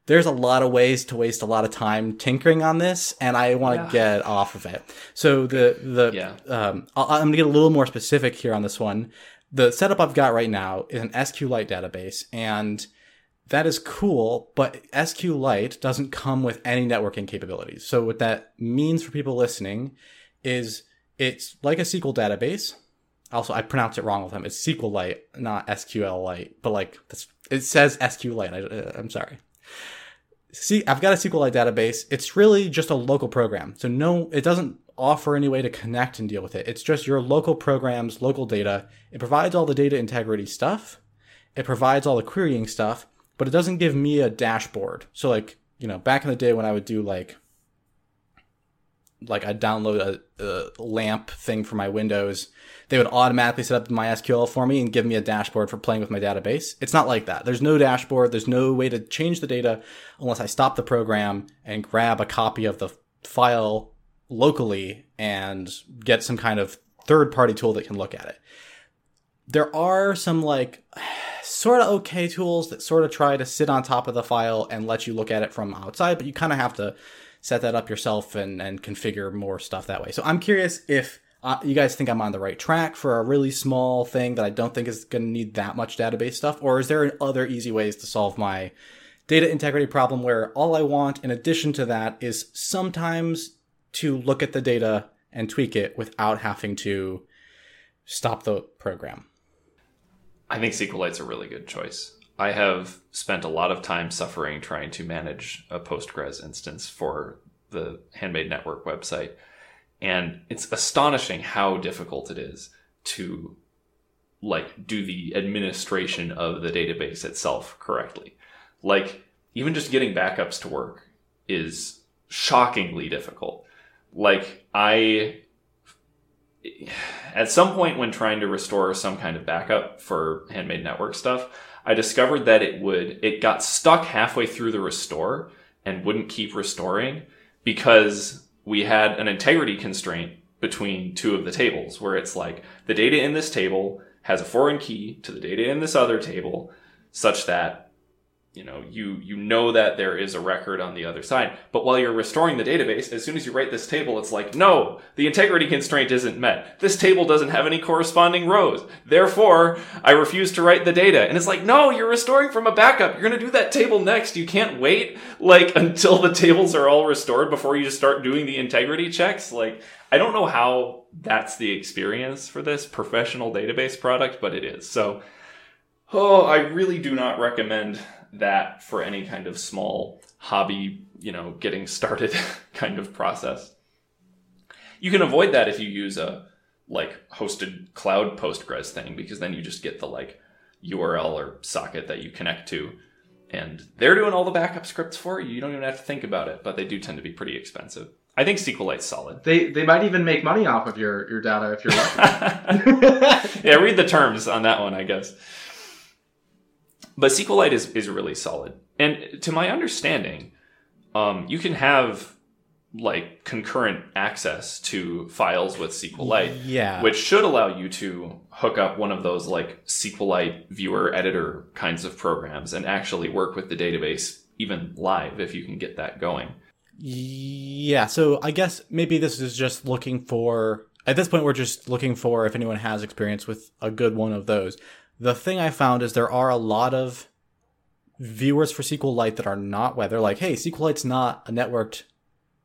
there's a lot of ways to waste a lot of time tinkering on this, and I want to Yeah. get off of it. So the the Yeah. um, I'll, I'm gonna get a little more specific here on this one. The setup I've got right now is an SQLite database, and that is cool, but SQLite doesn't come with any networking capabilities. So what that means for people listening is it's like a SQL database. Also, I pronounce it wrong with them. It's SQLite, not SQLite, but like that's, it says SQLite. I, uh, I'm sorry. See, I've got a SQLite database. It's really just a local program. So no, it doesn't offer any way to connect and deal with it. It's just your local programs, local data. It provides all the data integrity stuff. It provides all the querying stuff, but it doesn't give me a dashboard. So like, you know, back in the day when I would do like like I'd download a, a LAMP thing for my Windows, they would automatically set up MySQL for me and give me a dashboard for playing with my database. It's not like that. There's no dashboard. There's no way to change the data unless I stop the program and grab a copy of the file locally and get some kind of third party tool that can look at it. There are some like (sighs) sort of okay tools that sort of try to sit on top of the file and let you look at it from outside, but you kind of have to set that up yourself and, and configure more stuff that way. So I'm curious if uh, you guys think I'm on the right track for a really small thing that I don't think is going to need that much database stuff, or is there other easy ways to solve my data integrity problem where all I want in addition to that is sometimes to look at the data and tweak it without having to stop the program? I think SQLite's a really good choice. I have spent a lot of time suffering trying to manage a Postgres instance for the Handmade Network website. And it's astonishing how difficult it is to like do the administration of the database itself correctly. Like even just getting backups to work is shockingly difficult. Like I at some point when trying to restore some kind of backup for handmade network stuff, I discovered that it would it got stuck halfway through the restore and wouldn't keep restoring because we had an integrity constraint between two of the tables where it's like the data in this table has a foreign key to the data in this other table such that you know you you know that there is a record on the other side. But while you're restoring the database as soon as you write this table it's like no the integrity constraint isn't met. This table doesn't have any corresponding rows. Therefore i refuse to write the data. And it's like no you're restoring from a backup. You're going to do that table next. You can't wait like (laughs) until the tables are all restored before you just start doing the integrity checks. Like i don't know how that's the experience for this professional database product but it is. So Oh, I really do not recommend that for any kind of small hobby, you know, getting (laughs) started kind of process. You can avoid that if you use a like hosted cloud Postgres thing because then you just get the like URL or socket that you connect to and they're doing all the backup scripts for you. You don't even have to think about it, but they do tend to be pretty expensive. I think SQLite's solid. They they might even make money off of your your data if you're lucky. (laughs) yeah, read the terms on that one, I guess. But SQLite is, is really solid. And to my understanding, um, you can have like concurrent access to files with SQLite, Yeah. which should allow you to hook up one of those like SQLite viewer editor kinds of programs and actually work with the database even live if you can get that going. Yeah, so I guess maybe this is just looking for at this point we're just looking for if anyone has experience with a good one of those. The thing I found is there are a lot of viewers for SQLite that are not web. They're like, hey, SQLite's not a networked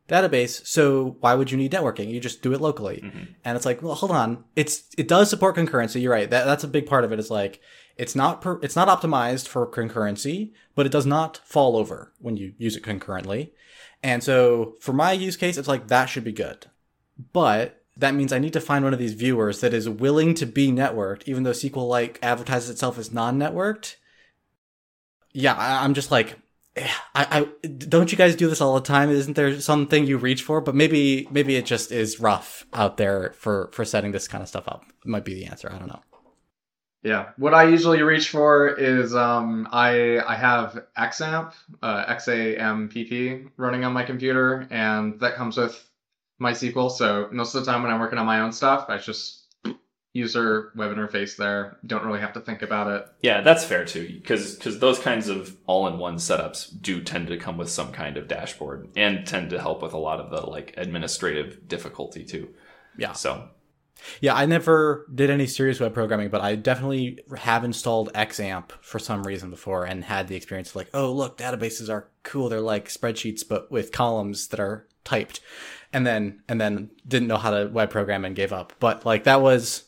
database, so why would you need networking? You just do it locally. Mm-hmm. And it's like, well, hold on. It's it does support concurrency. You're right. That that's a big part of it. Is like it's not per, it's not optimized for concurrency, but it does not fall over when you use it concurrently. And so for my use case, it's like that should be good. But that means I need to find one of these viewers that is willing to be networked, even though SQLite advertises itself as non-networked. Yeah, I, I'm just like, eh, I, I don't you guys do this all the time? Isn't there something you reach for? But maybe maybe it just is rough out there for for setting this kind of stuff up. Might be the answer. I don't know. Yeah, what I usually reach for is um, I I have XAMPP, uh, XAMPP running on my computer, and that comes with MySQL. So most of the time when I'm working on my own stuff, I just user web interface there. Don't really have to think about it. Yeah, that's fair too, because because those kinds of all-in-one setups do tend to come with some kind of dashboard and tend to help with a lot of the like administrative difficulty too. Yeah. So Yeah, I never did any serious web programming, but I definitely have installed XAMPP for some reason before and had the experience of like, oh, look, databases are cool. They're like spreadsheets, but with columns that are typed. And then, and then didn't know how to web program and gave up. But like, that was,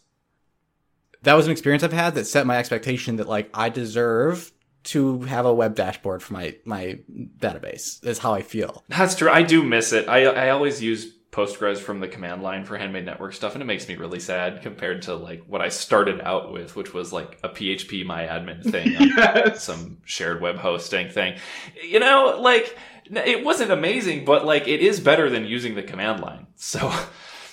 that was an experience I've had that set my expectation that like, I deserve to have a web dashboard for my, my database is how I feel. that's true. I do miss it. I I always use Postgres from the command line for handmade network stuff, and it makes me really sad compared to like what I started out with, which was like a phpMyAdmin thing. (laughs) Yes. some shared web hosting thing. You know, like it wasn't amazing, but like it is better than using the command line. So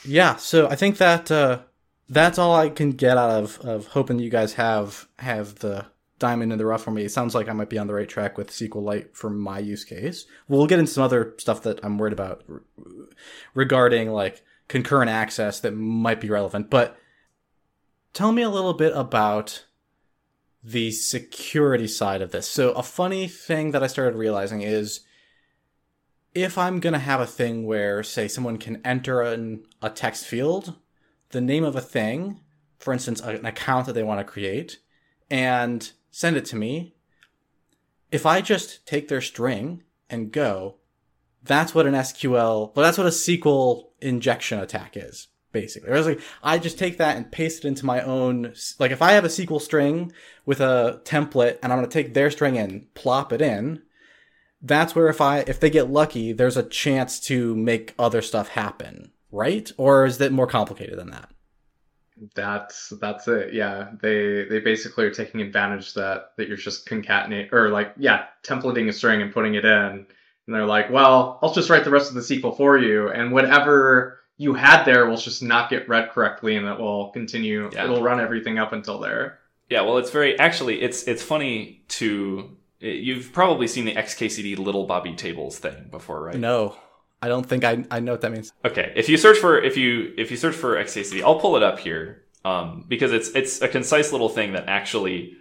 Yeah, so I think that uh, that's all I can get out of, of hoping you guys have have the diamond in the rough for me. It sounds like I might be on the right track with SQLite for my use case. We'll get into some other stuff that I'm worried about regarding like concurrent access that might be relevant. But tell me a little bit about the security side of this. So a funny thing that I started realizing is if I'm going to have a thing where, say, someone can enter an, a text field, the name of a thing, for instance, an account that they want to create, and send it to me, if I just take their string and go, that's what an SQL, well, that's what a SQL injection attack is, basically. Whereas, like, I just take that and paste it into my own, like, if I have a SQL string with a template and I'm going to take their string and plop it in, that's where if I if they get lucky, there's a chance to make other stuff happen, right? Or is it more complicated than that? That's that's it. Yeah, they they basically are taking advantage that that you're just concatenate or like yeah, templating a string and putting it in, and they're like, well, I'll just write the rest of the SQL for you, and whatever you had there will just not get read correctly, and it will continue. Yeah. It'll run everything up until there. yeah, well, it's very actually it's it's funny to you've probably seen the XKCD little Bobby tables thing before, right? No, I don't think I I know what that means. Okay, if you search for if you if you search for XKCD, I'll pull it up here um, because it's it's a concise little thing that actually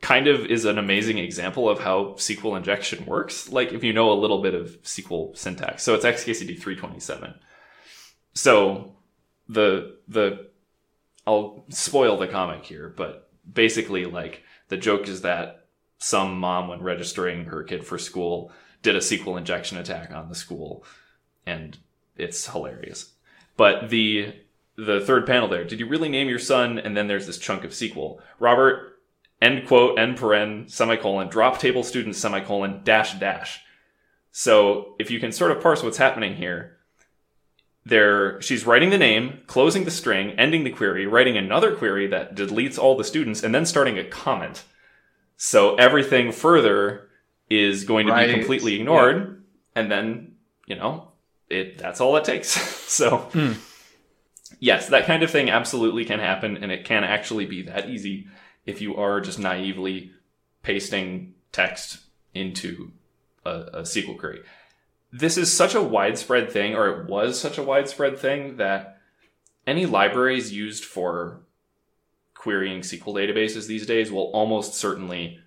kind of is an amazing example of how SQL injection works. Like if you know a little bit of SQL syntax, so it's XKCD three twenty seven. So the the I'll spoil the comic here, but basically like the joke is that some mom when registering her kid for school did a SQL injection attack on the school and it's hilarious. But the the third panel there, did you really name your son? And then there's this chunk of SQL. Robert, end quote, end paren, semicolon, drop table student, semicolon, dash dash. So if you can sort of parse what's happening here, there she's writing the name, closing the string, ending the query, writing another query that deletes all the students, and then starting a comment. So everything further is going to Right. be completely ignored, and then you know it that's all it takes. (laughs) so Hmm. yes, that kind of thing absolutely can happen, and it can actually be that easy if you are just naively pasting text into a, a SQL query. This is such a widespread thing, or it was such a widespread thing that any libraries used for querying SQL databases these days will almost certainly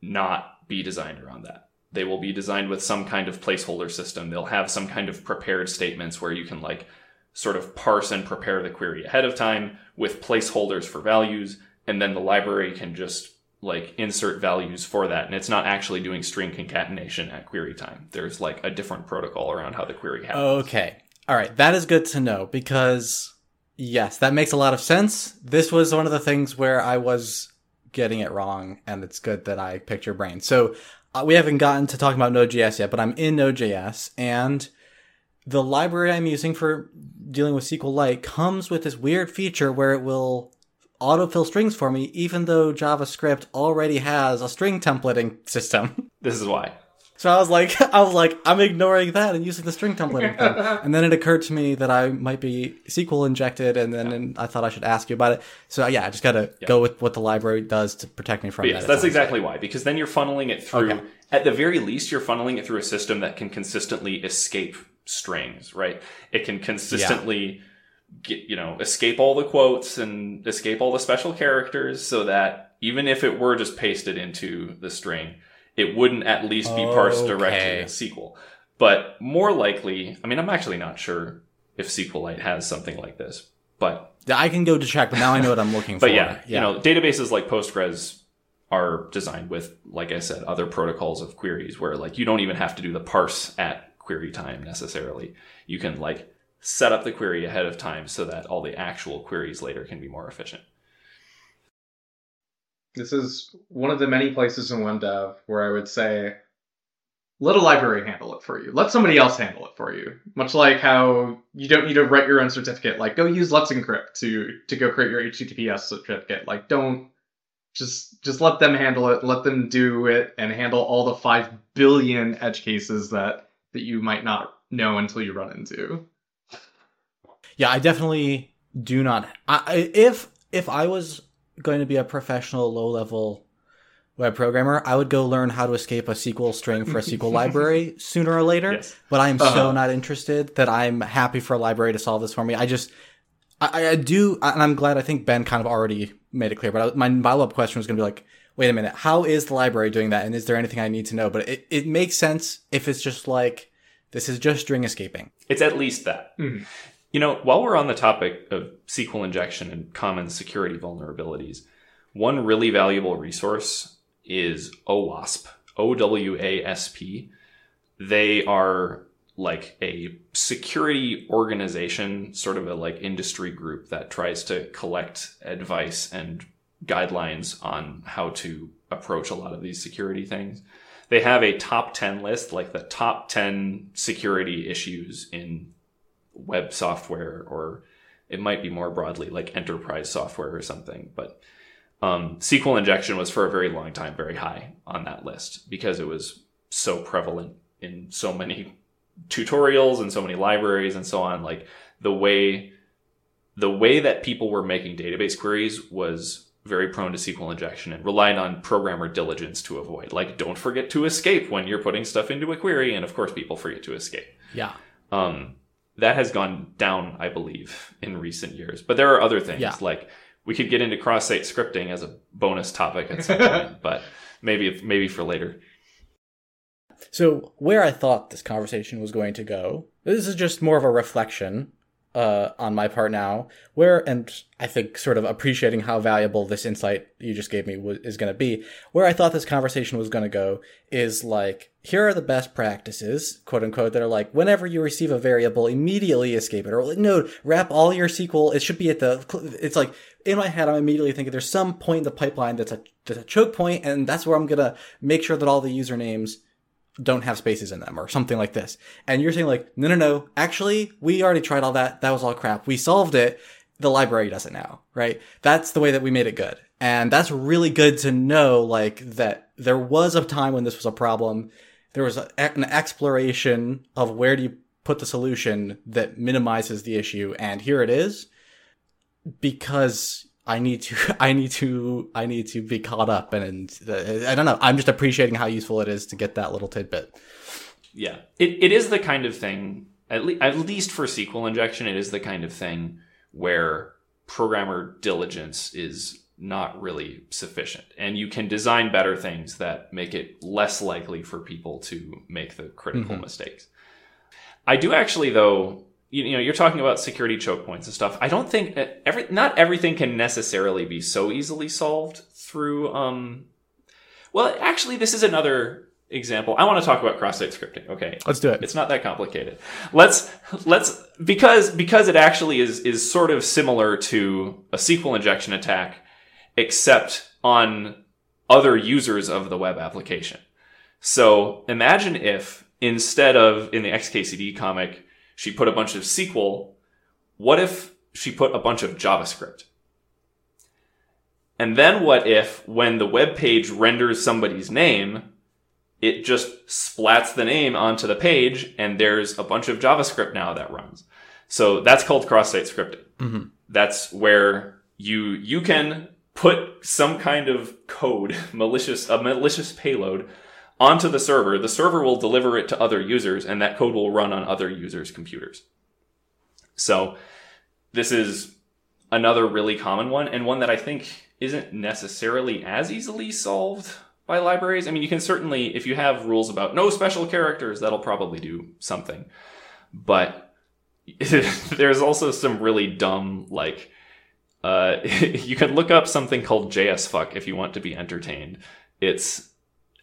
not be designed around that. They will be designed with some kind of placeholder system. They'll have some kind of prepared statements where you can like sort of parse and prepare the query ahead of time with placeholders for values, and then the library can just like insert values for that. And it's not actually doing string concatenation at query time. There's like a different protocol around how the query happens. Okay. All right. That is good to know because, yes, that makes a lot of sense. This was one of the things where I was getting it wrong, and it's good that I picked your brain. So, uh, we haven't gotten to talking about Node.js yet, but I'm in Node.js, and the library I'm using for dealing with SQLite comes with this weird feature where it will autofill strings for me, even though JavaScript already has a string templating system. (laughs) This is why. So I was like, (laughs) I was like, I'm ignoring that and using the string templating thing. (laughs) And then it occurred to me that I might be SQL injected, and then and I thought I should ask you about it. So yeah, I just gotta go with what the library does to protect me from But that. yes, It that's exactly why. Because then you're funneling it through. Okay. At the very least, you're funneling it through a system that can consistently escape strings. Right? It can consistently get, you know, escape all the quotes and escape all the special characters so that even if it were just pasted into the string, it wouldn't at least be parsed directly Okay. as SQL. But more likely, I mean, I'm actually not sure if SQLite has something like this, but I can go to check, but now I know what I'm looking (laughs) for. but yeah, you know, databases like Postgres are designed with, like I said, other protocols of queries where like you don't even have to do the parse at query time necessarily. You can like set up the query ahead of time so that all the actual queries later can be more efficient. This is one of the many places in web dev where I would say, let a library handle it for you. Let somebody else handle it for you. Much like how you don't need to write your own certificate. Like, go use Let's Encrypt to to go create your HTTPS certificate. Like, don't just just let them handle it. Let them do it and handle all the five billion edge cases that that you might not know until you run into. Yeah, I definitely do not. I, if if I was going to be a professional low level web programmer, I would go learn how to escape a SQL string for a SQL (laughs) library sooner or later. Yes. But I'm so Uh-huh. not interested that I'm happy for a library to solve this for me. I just I, I do, and I'm glad. I think Ben kind of already made it clear. But I, my follow up question was going to be like, wait a minute, how is the library doing that? And is there anything I need to know? But it, it makes sense if it's just like this is just string escaping. It's at least that. Mhm. You know, while we're on the topic of SQL injection and common security vulnerabilities, one really valuable resource is OWASP, O W A S P. They are like a security organization, sort of a like industry group that tries to collect advice and guidelines on how to approach a lot of these security things. They have a top 10 list, like the top 10 security issues in web software, or it might be more broadly like enterprise software or something. But um, SQL injection was for a very long time very high on that list because it was so prevalent in so many tutorials and so many libraries and so on. Like the way the way that people were making database queries was very prone to SQL injection and relied on programmer diligence to avoid. Like, don't forget to escape when you're putting stuff into a query, and of course, people forget to escape. Yeah. Um, that has gone down, I believe, in recent years. But there are other things Yeah. like we could get into cross-site scripting as a bonus topic at some (laughs) point, but maybe maybe for later. So where I thought this conversation was going to go, this is just more of a reflection uh, on my part now. Where and I think sort of appreciating how valuable this insight you just gave me was, is going to be. Where I thought this conversation was going to go is like here are the best practices, quote unquote, that are like whenever you receive a variable, immediately escape it, or no, wrap all your SQL. It should be at the. It's like in my head, I'm immediately thinking there's some point in the pipeline that's a that's a choke point, and that's where I'm gonna make sure that all the usernames don't have spaces in them or something like this. And you're saying like, no, no, no, actually, we already tried all that. That was all crap. We solved it. The library does it now, right? That's the way that we made it good. And that's really good to know, like, that there was a time when this was a problem. There was a, an exploration of where do you put the solution that minimizes the issue. And here it is because I need to, (laughs) I need to, I need to be caught up, and, and I don't know. I'm just appreciating how useful it is to get that little tidbit. Yeah, it, it is the kind of thing. At, le- at least for SQL injection, it is the kind of thing where programmer diligence is not really sufficient, and you can design better things that make it less likely for people to make the critical Mhm. mistakes. I do actually, though. You, you know, you're talking about security choke points and stuff. I don't think uh, every not everything can necessarily be so easily solved through. Um, well, actually, this is another example. I want to talk about cross-site scripting. Okay, Let's do it. it's not that complicated. Let's let's because because it actually is is sort of similar to a SQL injection attack, except on other users of the web application. So imagine if instead of in the XKCD comic, she put a bunch of SQL, what if she put a bunch of JavaScript? And then what if when the web page renders somebody's name, it just splats the name onto the page and there's a bunch of JavaScript now that runs. So that's called cross-site scripting. Mhm. That's where you you can put some kind of code, (laughs) malicious a malicious payload onto the server. The server will deliver it to other users and that code will run on other users' computers. So this is another really common one and one that I think isn't necessarily as easily solved by libraries. I mean, you can certainly, if you have rules about no special characters, that'll probably do something. But (laughs) there's also some really dumb, like, uh, (laughs) you can look up something called JSFuck if you want to be entertained. It's,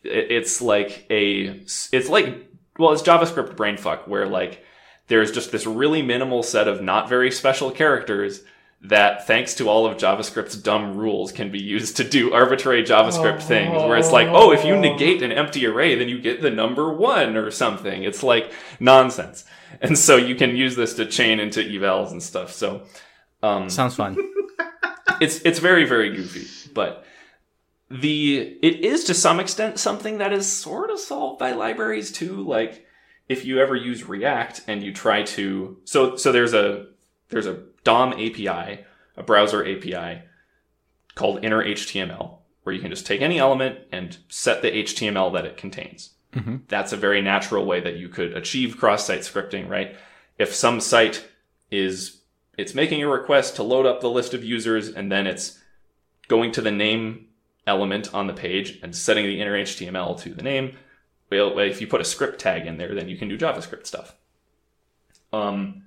it's like a, it's like, well, it's JavaScript brainfuck where like, there's just this really minimal set of not very special characters that thanks to all of JavaScript's dumb rules can be used to do arbitrary JavaScript oh. things where it's like, oh, if you negate an empty array, then you get the number one or something. It's like nonsense. And so you can use this to chain into evals and stuff. So, um, sounds fun. (laughs) it's, it's very, very goofy, but the, it is to some extent something that is sort of solved by libraries too. Like if you ever use React and you try to, so, so there's a, there's a DOM API, a browser API called inner HTML, where you can just take any element and set the HTML that it contains. Mm-hmm. That's a very natural way that you could achieve cross-site scripting, right? If some site is it's making a request to load up the list of users and then it's going to the name element on the page and setting the inner HTML to the name. Well, if you put a script tag in there, then you can do JavaScript stuff. Um,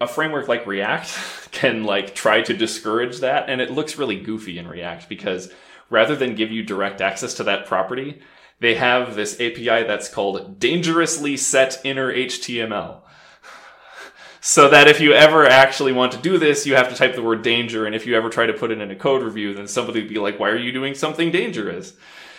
a framework like React (laughs) can like try to discourage that and it looks really goofy in React because rather than give you direct access to that property, they have this API that's called dangerously set inner HTML. So that if you ever actually want to do this, you have to type the word danger. And if you ever try to put it in a code review, then somebody would be like, why are you doing something dangerous?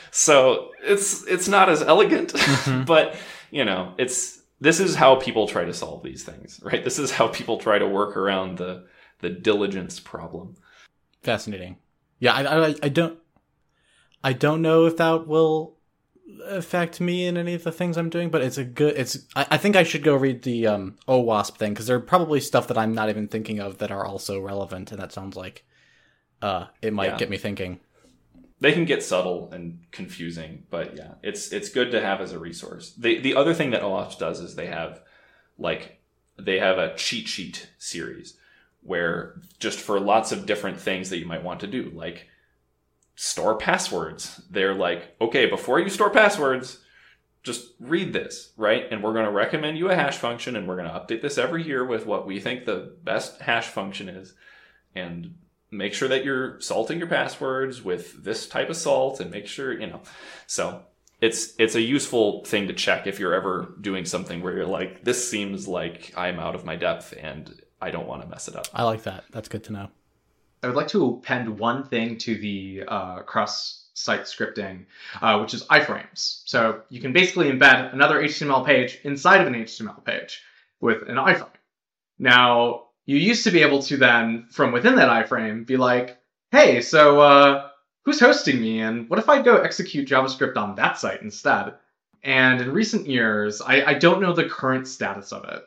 So it's, it's not as elegant, (laughs) mm-hmm. but you know, it's, this is how people try to solve these things, right? This is how people try to work around the the diligence problem. Fascinating. Yeah, I, I, I don't I don't know if that will affect me in any of the things I'm doing, but it's a good. It's. I, I think I should go read the um, Wasp thing because there are probably stuff that I'm not even thinking of that are also relevant, and that sounds like uh, it might yeah. get me thinking they can get subtle and confusing, but yeah, it's it's good to have as a resource. The the other thing that OWASP does is they have like they have a cheat sheet series where just for lots of different things that you might want to do, like store passwords. They're like, okay, before you store passwords, just read this, right? And we're going to recommend you a hash function and we're going to update this every year with what we think the best hash function is. And make sure that you're salting your passwords with this type of salt and make sure, you know. So it's it's a useful thing to check if you're ever doing something where you're like, this seems like I'm out of my depth and I don't want to mess it up. I like that. That's good to know. I would like to append one thing to the uh, cross site scripting, uh, which is iframes. So you can basically embed another HTML page inside of an HTML page with an iframe. Now, you used to be able to then, from within that iframe, be like, hey, so uh, who's hosting me? And what if I go execute JavaScript on that site instead? And in recent years, I, I don't know the current status of it,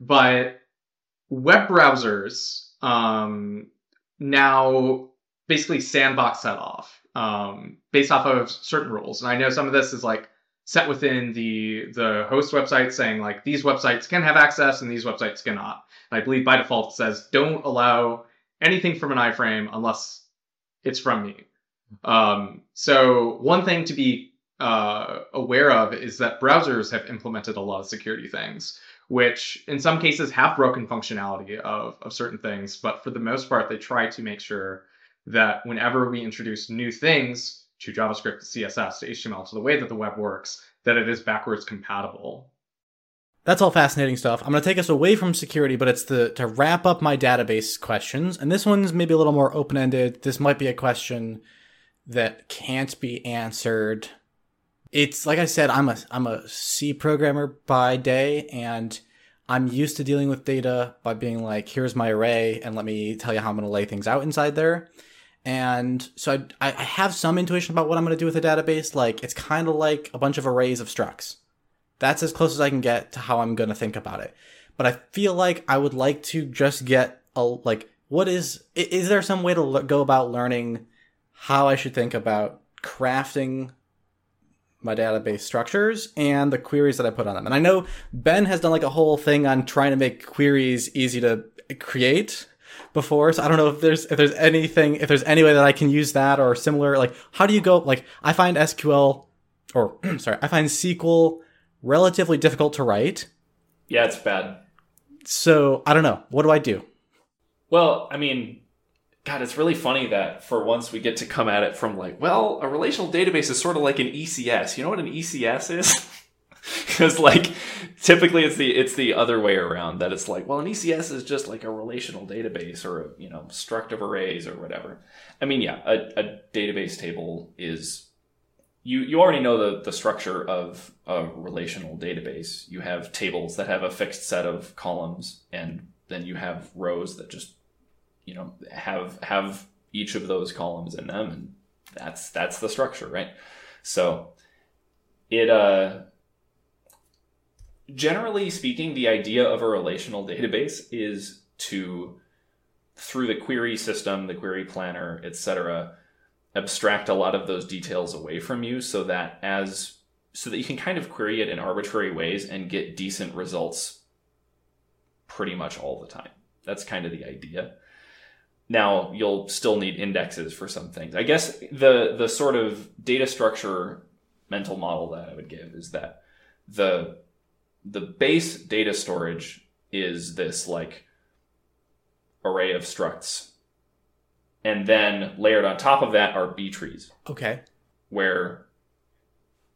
but web browsers um, now basically sandbox that off um, based off of certain rules. And I know some of this is like set within the the host website saying like these websites can have access and these websites cannot. And I believe by default it says don't allow anything from an iframe unless it's from me. Um, so one thing to be uh, aware of is that browsers have implemented a lot of security things, which in some cases have broken functionality of, of certain things, but for the most part, they try to make sure that whenever we introduce new things to JavaScript, to CSS, to HTML, to the way that the web works, that it is backwards compatible that's all fascinating stuff. I'm going to take us away from security, but it's the to wrap up my database questions. And this one's maybe a little more open ended. This might be a question that can't be answered. It's like I said, I'm a I'm a C programmer by day, and I'm used to dealing with data by being like, here's my array, and let me tell you how I'm going to lay things out inside there. And so I, I have some intuition about what I'm going to do with a database. Like it's kind of like a bunch of arrays of structs that's as close as I can get to how I'm going to think about it. But I feel like I would like to just get a like what is is there some way to go about learning how I should think about crafting my database structures and the queries that I put on them. And I know Ben has done like a whole thing on trying to make queries easy to create before. So I don't know if there's if there's anything if there's any way that I can use that or similar. Like how do you go like I find SQL or (clears throat) sorry, I find SQL relatively difficult to write. Yeah, it's bad. So I don't know. What do I do? Well, I mean, God, it's really funny that for once we get to come at it from like, well, a relational database is sort of like an ECS. You know what an ECS is? (laughs) Because like typically it's the it's the other way around that it's like, well, an ECS is just like a relational database or a, you know struct of arrays or whatever. I mean, yeah, a, a database table is you you already know the the structure of a relational database. You have tables that have a fixed set of columns, and then you have rows that just you know have have each of those columns in them, and that's that's the structure, right? So it uh generally speaking, the idea of a relational database is to through the query system, the query planner, etc abstract a lot of those details away from you so that as so that you can kind of query it in arbitrary ways and get decent results pretty much all the time. That's kind of the idea. Now, you'll still need indexes for some things. I guess the the sort of data structure mental model that I would give is that the the base data storage is this like array of structs and then layered on top of that are B trees. Okay. Where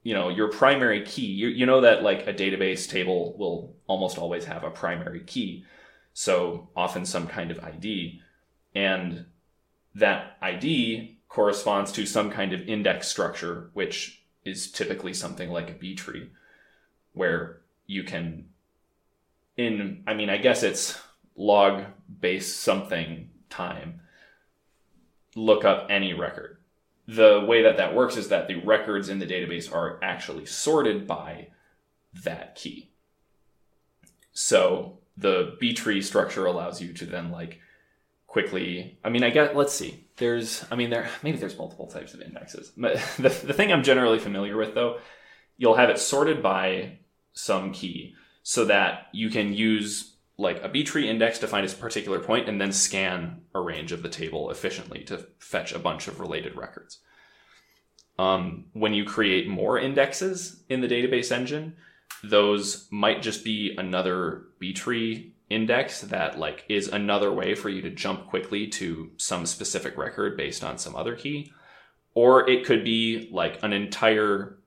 you know your primary key you, you know that like a database table will almost always have a primary key so often some kind of id and that id corresponds to some kind of index structure which is typically something like a b tree where you can in i mean i guess it's log base something time look up any record. The way that that works is that the records in the database are actually sorted by that key. So the B tree structure allows you to then like quickly. I mean, I get. Let's see. There's. I mean, there maybe there's multiple types of indexes. But (laughs) the the thing I'm generally familiar with though, you'll have it sorted by some key so that you can use like a B tree index to find a particular point and then scan a range of the table efficiently to fetch a bunch of related records. Um, when you create more indexes in the database engine, those might just be another B tree index that like is another way for you to jump quickly to some specific record based on some other key. Or it could be like an entire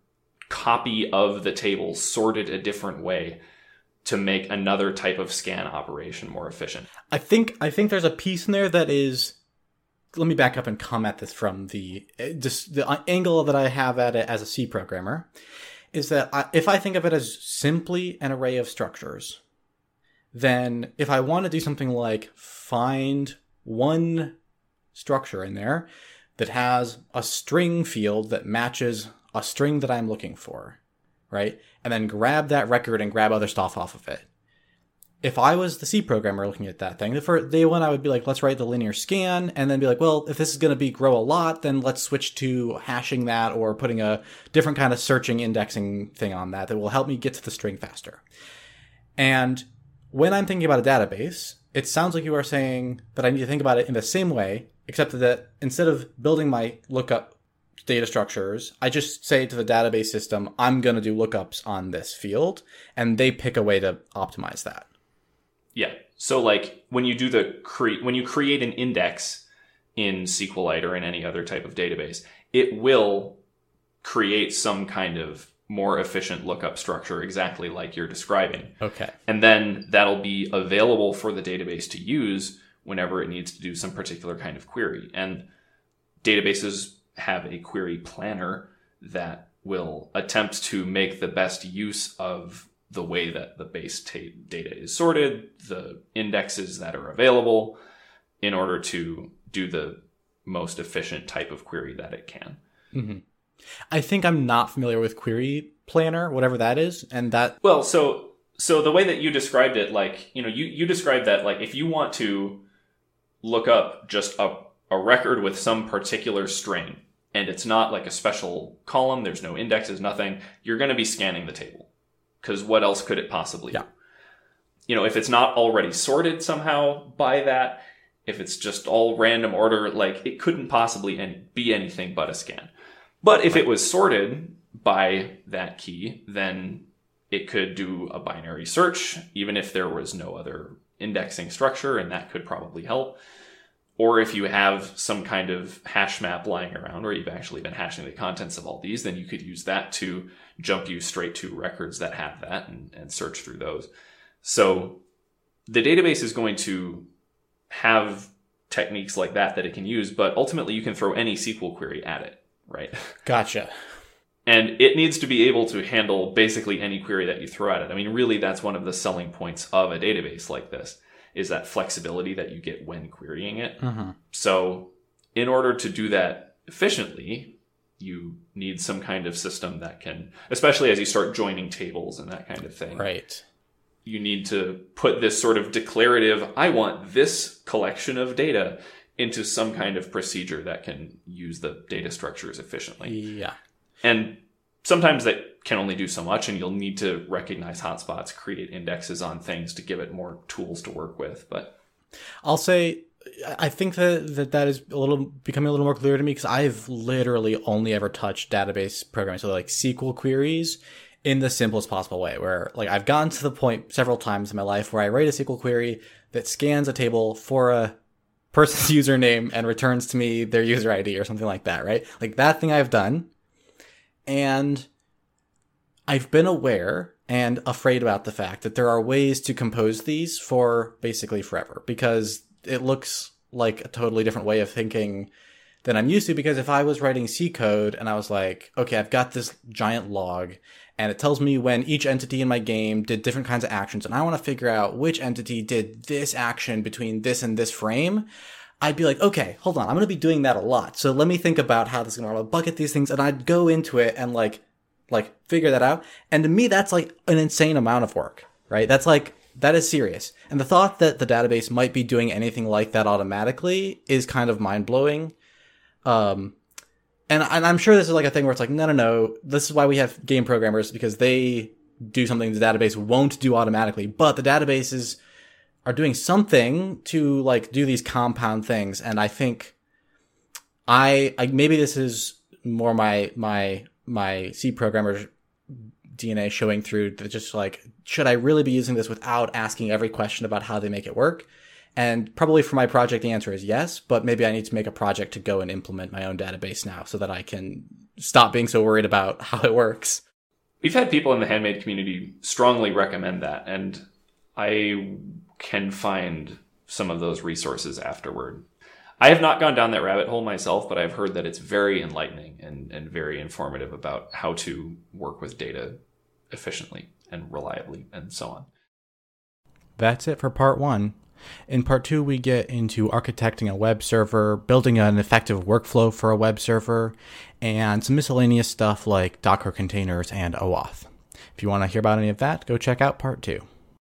copy of the table sorted a different way to make another type of scan operation more efficient. I think I think there's a piece in there that is let me back up and come at this from the eh, just the angle that I have at it as a C programmer is that I, if I think of it as simply an array of structures, then if I want to do something like find one structure in there that has a string field that matches a string that I'm looking for, right? And then grab that record and grab other stuff off of it. If I was the C programmer looking at that thing, the first day one I would be like, let's write the linear scan, and then be like, well, if this is going to be grow a lot, then let's switch to hashing that or putting a different kind of searching indexing thing on that that will help me get to the string faster. And when I'm thinking about a database, it sounds like you are saying that I need to think about it in the same way, except that instead of building my lookup data structures, I just say to the database system, I'm going to do lookups on this field, and they pick a way to optimize that. Yeah. So like when you do the create when you create an index in SQLite or in any other type of database, it will create some kind of more efficient lookup structure exactly like you're describing. Okay. And then that'll be available for the database to use whenever it needs to do some particular kind of query. And databases have a query planner that will attempt to make the best use of the way that the base t- data is sorted, the indexes that are available, in order to do the most efficient type of query that it can. Mm-hmm. I think I'm not familiar with Query Planner, whatever that is, and that. Well, so so the way that you described it, like you know, you you described that like if you want to look up just a a record with some particular string, and it's not like a special column, there's no indexes, nothing, you're going to be scanning the table. Because what else could it possibly Yeah. do? You know, if it's not already sorted somehow by that, if it's just all random order, like it couldn't possibly be anything but a scan. But if it was sorted by that key, then it could do a binary search, even if there was no other indexing structure, and that could probably help. Or if you have some kind of hash map lying around where you've actually been hashing the contents of all these, then you could use that to jump you straight to records that have that and, and search through those. So the database is going to have techniques like that that it can use, but ultimately you can throw any SQL query at it, right? Gotcha. And it needs to be able to handle basically any query that you throw at it. I mean, really, that's one of the selling points of a database like this is that flexibility that you get when querying it. Mm-hmm. So, in order to do that efficiently, you need some kind of system that can, especially as you start joining tables and that kind of thing. Right. You need to put this sort of declarative, I want this collection of data into some kind of procedure that can use the data structures efficiently. Yeah. And sometimes that can only do so much, and you'll need to recognize hotspots, create indexes on things to give it more tools to work with. But I'll say I think that that, that is a little becoming a little more clear to me because I've literally only ever touched database programming, so like SQL queries in the simplest possible way. Where like I've gotten to the point several times in my life where I write a SQL query that scans a table for a person's (laughs) username and returns to me their user ID or something like that, right? Like that thing I've done. And I've been aware and afraid about the fact that there are ways to compose these for basically forever because it looks like a totally different way of thinking than I'm used to. Because if I was writing C code and I was like, okay, I've got this giant log and it tells me when each entity in my game did different kinds of actions and I want to figure out which entity did this action between this and this frame. I'd be like, okay, hold on, I'm going to be doing that a lot. So let me think about how this is going to bucket these things. And I'd go into it and like, like figure that out. And to me, that's like an insane amount of work, right? That's like, that is serious. And the thought that the database might be doing anything like that automatically is kind of mind blowing. Um, and, and I'm sure this is like a thing where it's like, no, no, no, this is why we have game programmers because they do something the database won't do automatically, but the databases are doing something to like do these compound things. And I think I, I maybe this is more my, my, my C programmer DNA showing through that just like, should I really be using this without asking every question about how they make it work? And probably for my project, the answer is yes, but maybe I need to make a project to go and implement my own database now so that I can stop being so worried about (laughs) how it works. we've had people in the handmade community strongly recommend that, and I can find some of those resources afterward. I have not gone down that rabbit hole myself, but I've heard that it's very enlightening and, and very informative about how to work with data efficiently and reliably and so on. That's it for part one. In part two, we get into architecting a web server, building an effective workflow for a web server, and some miscellaneous stuff like Docker containers and OAuth. If you want to hear about any of that, go check out part two.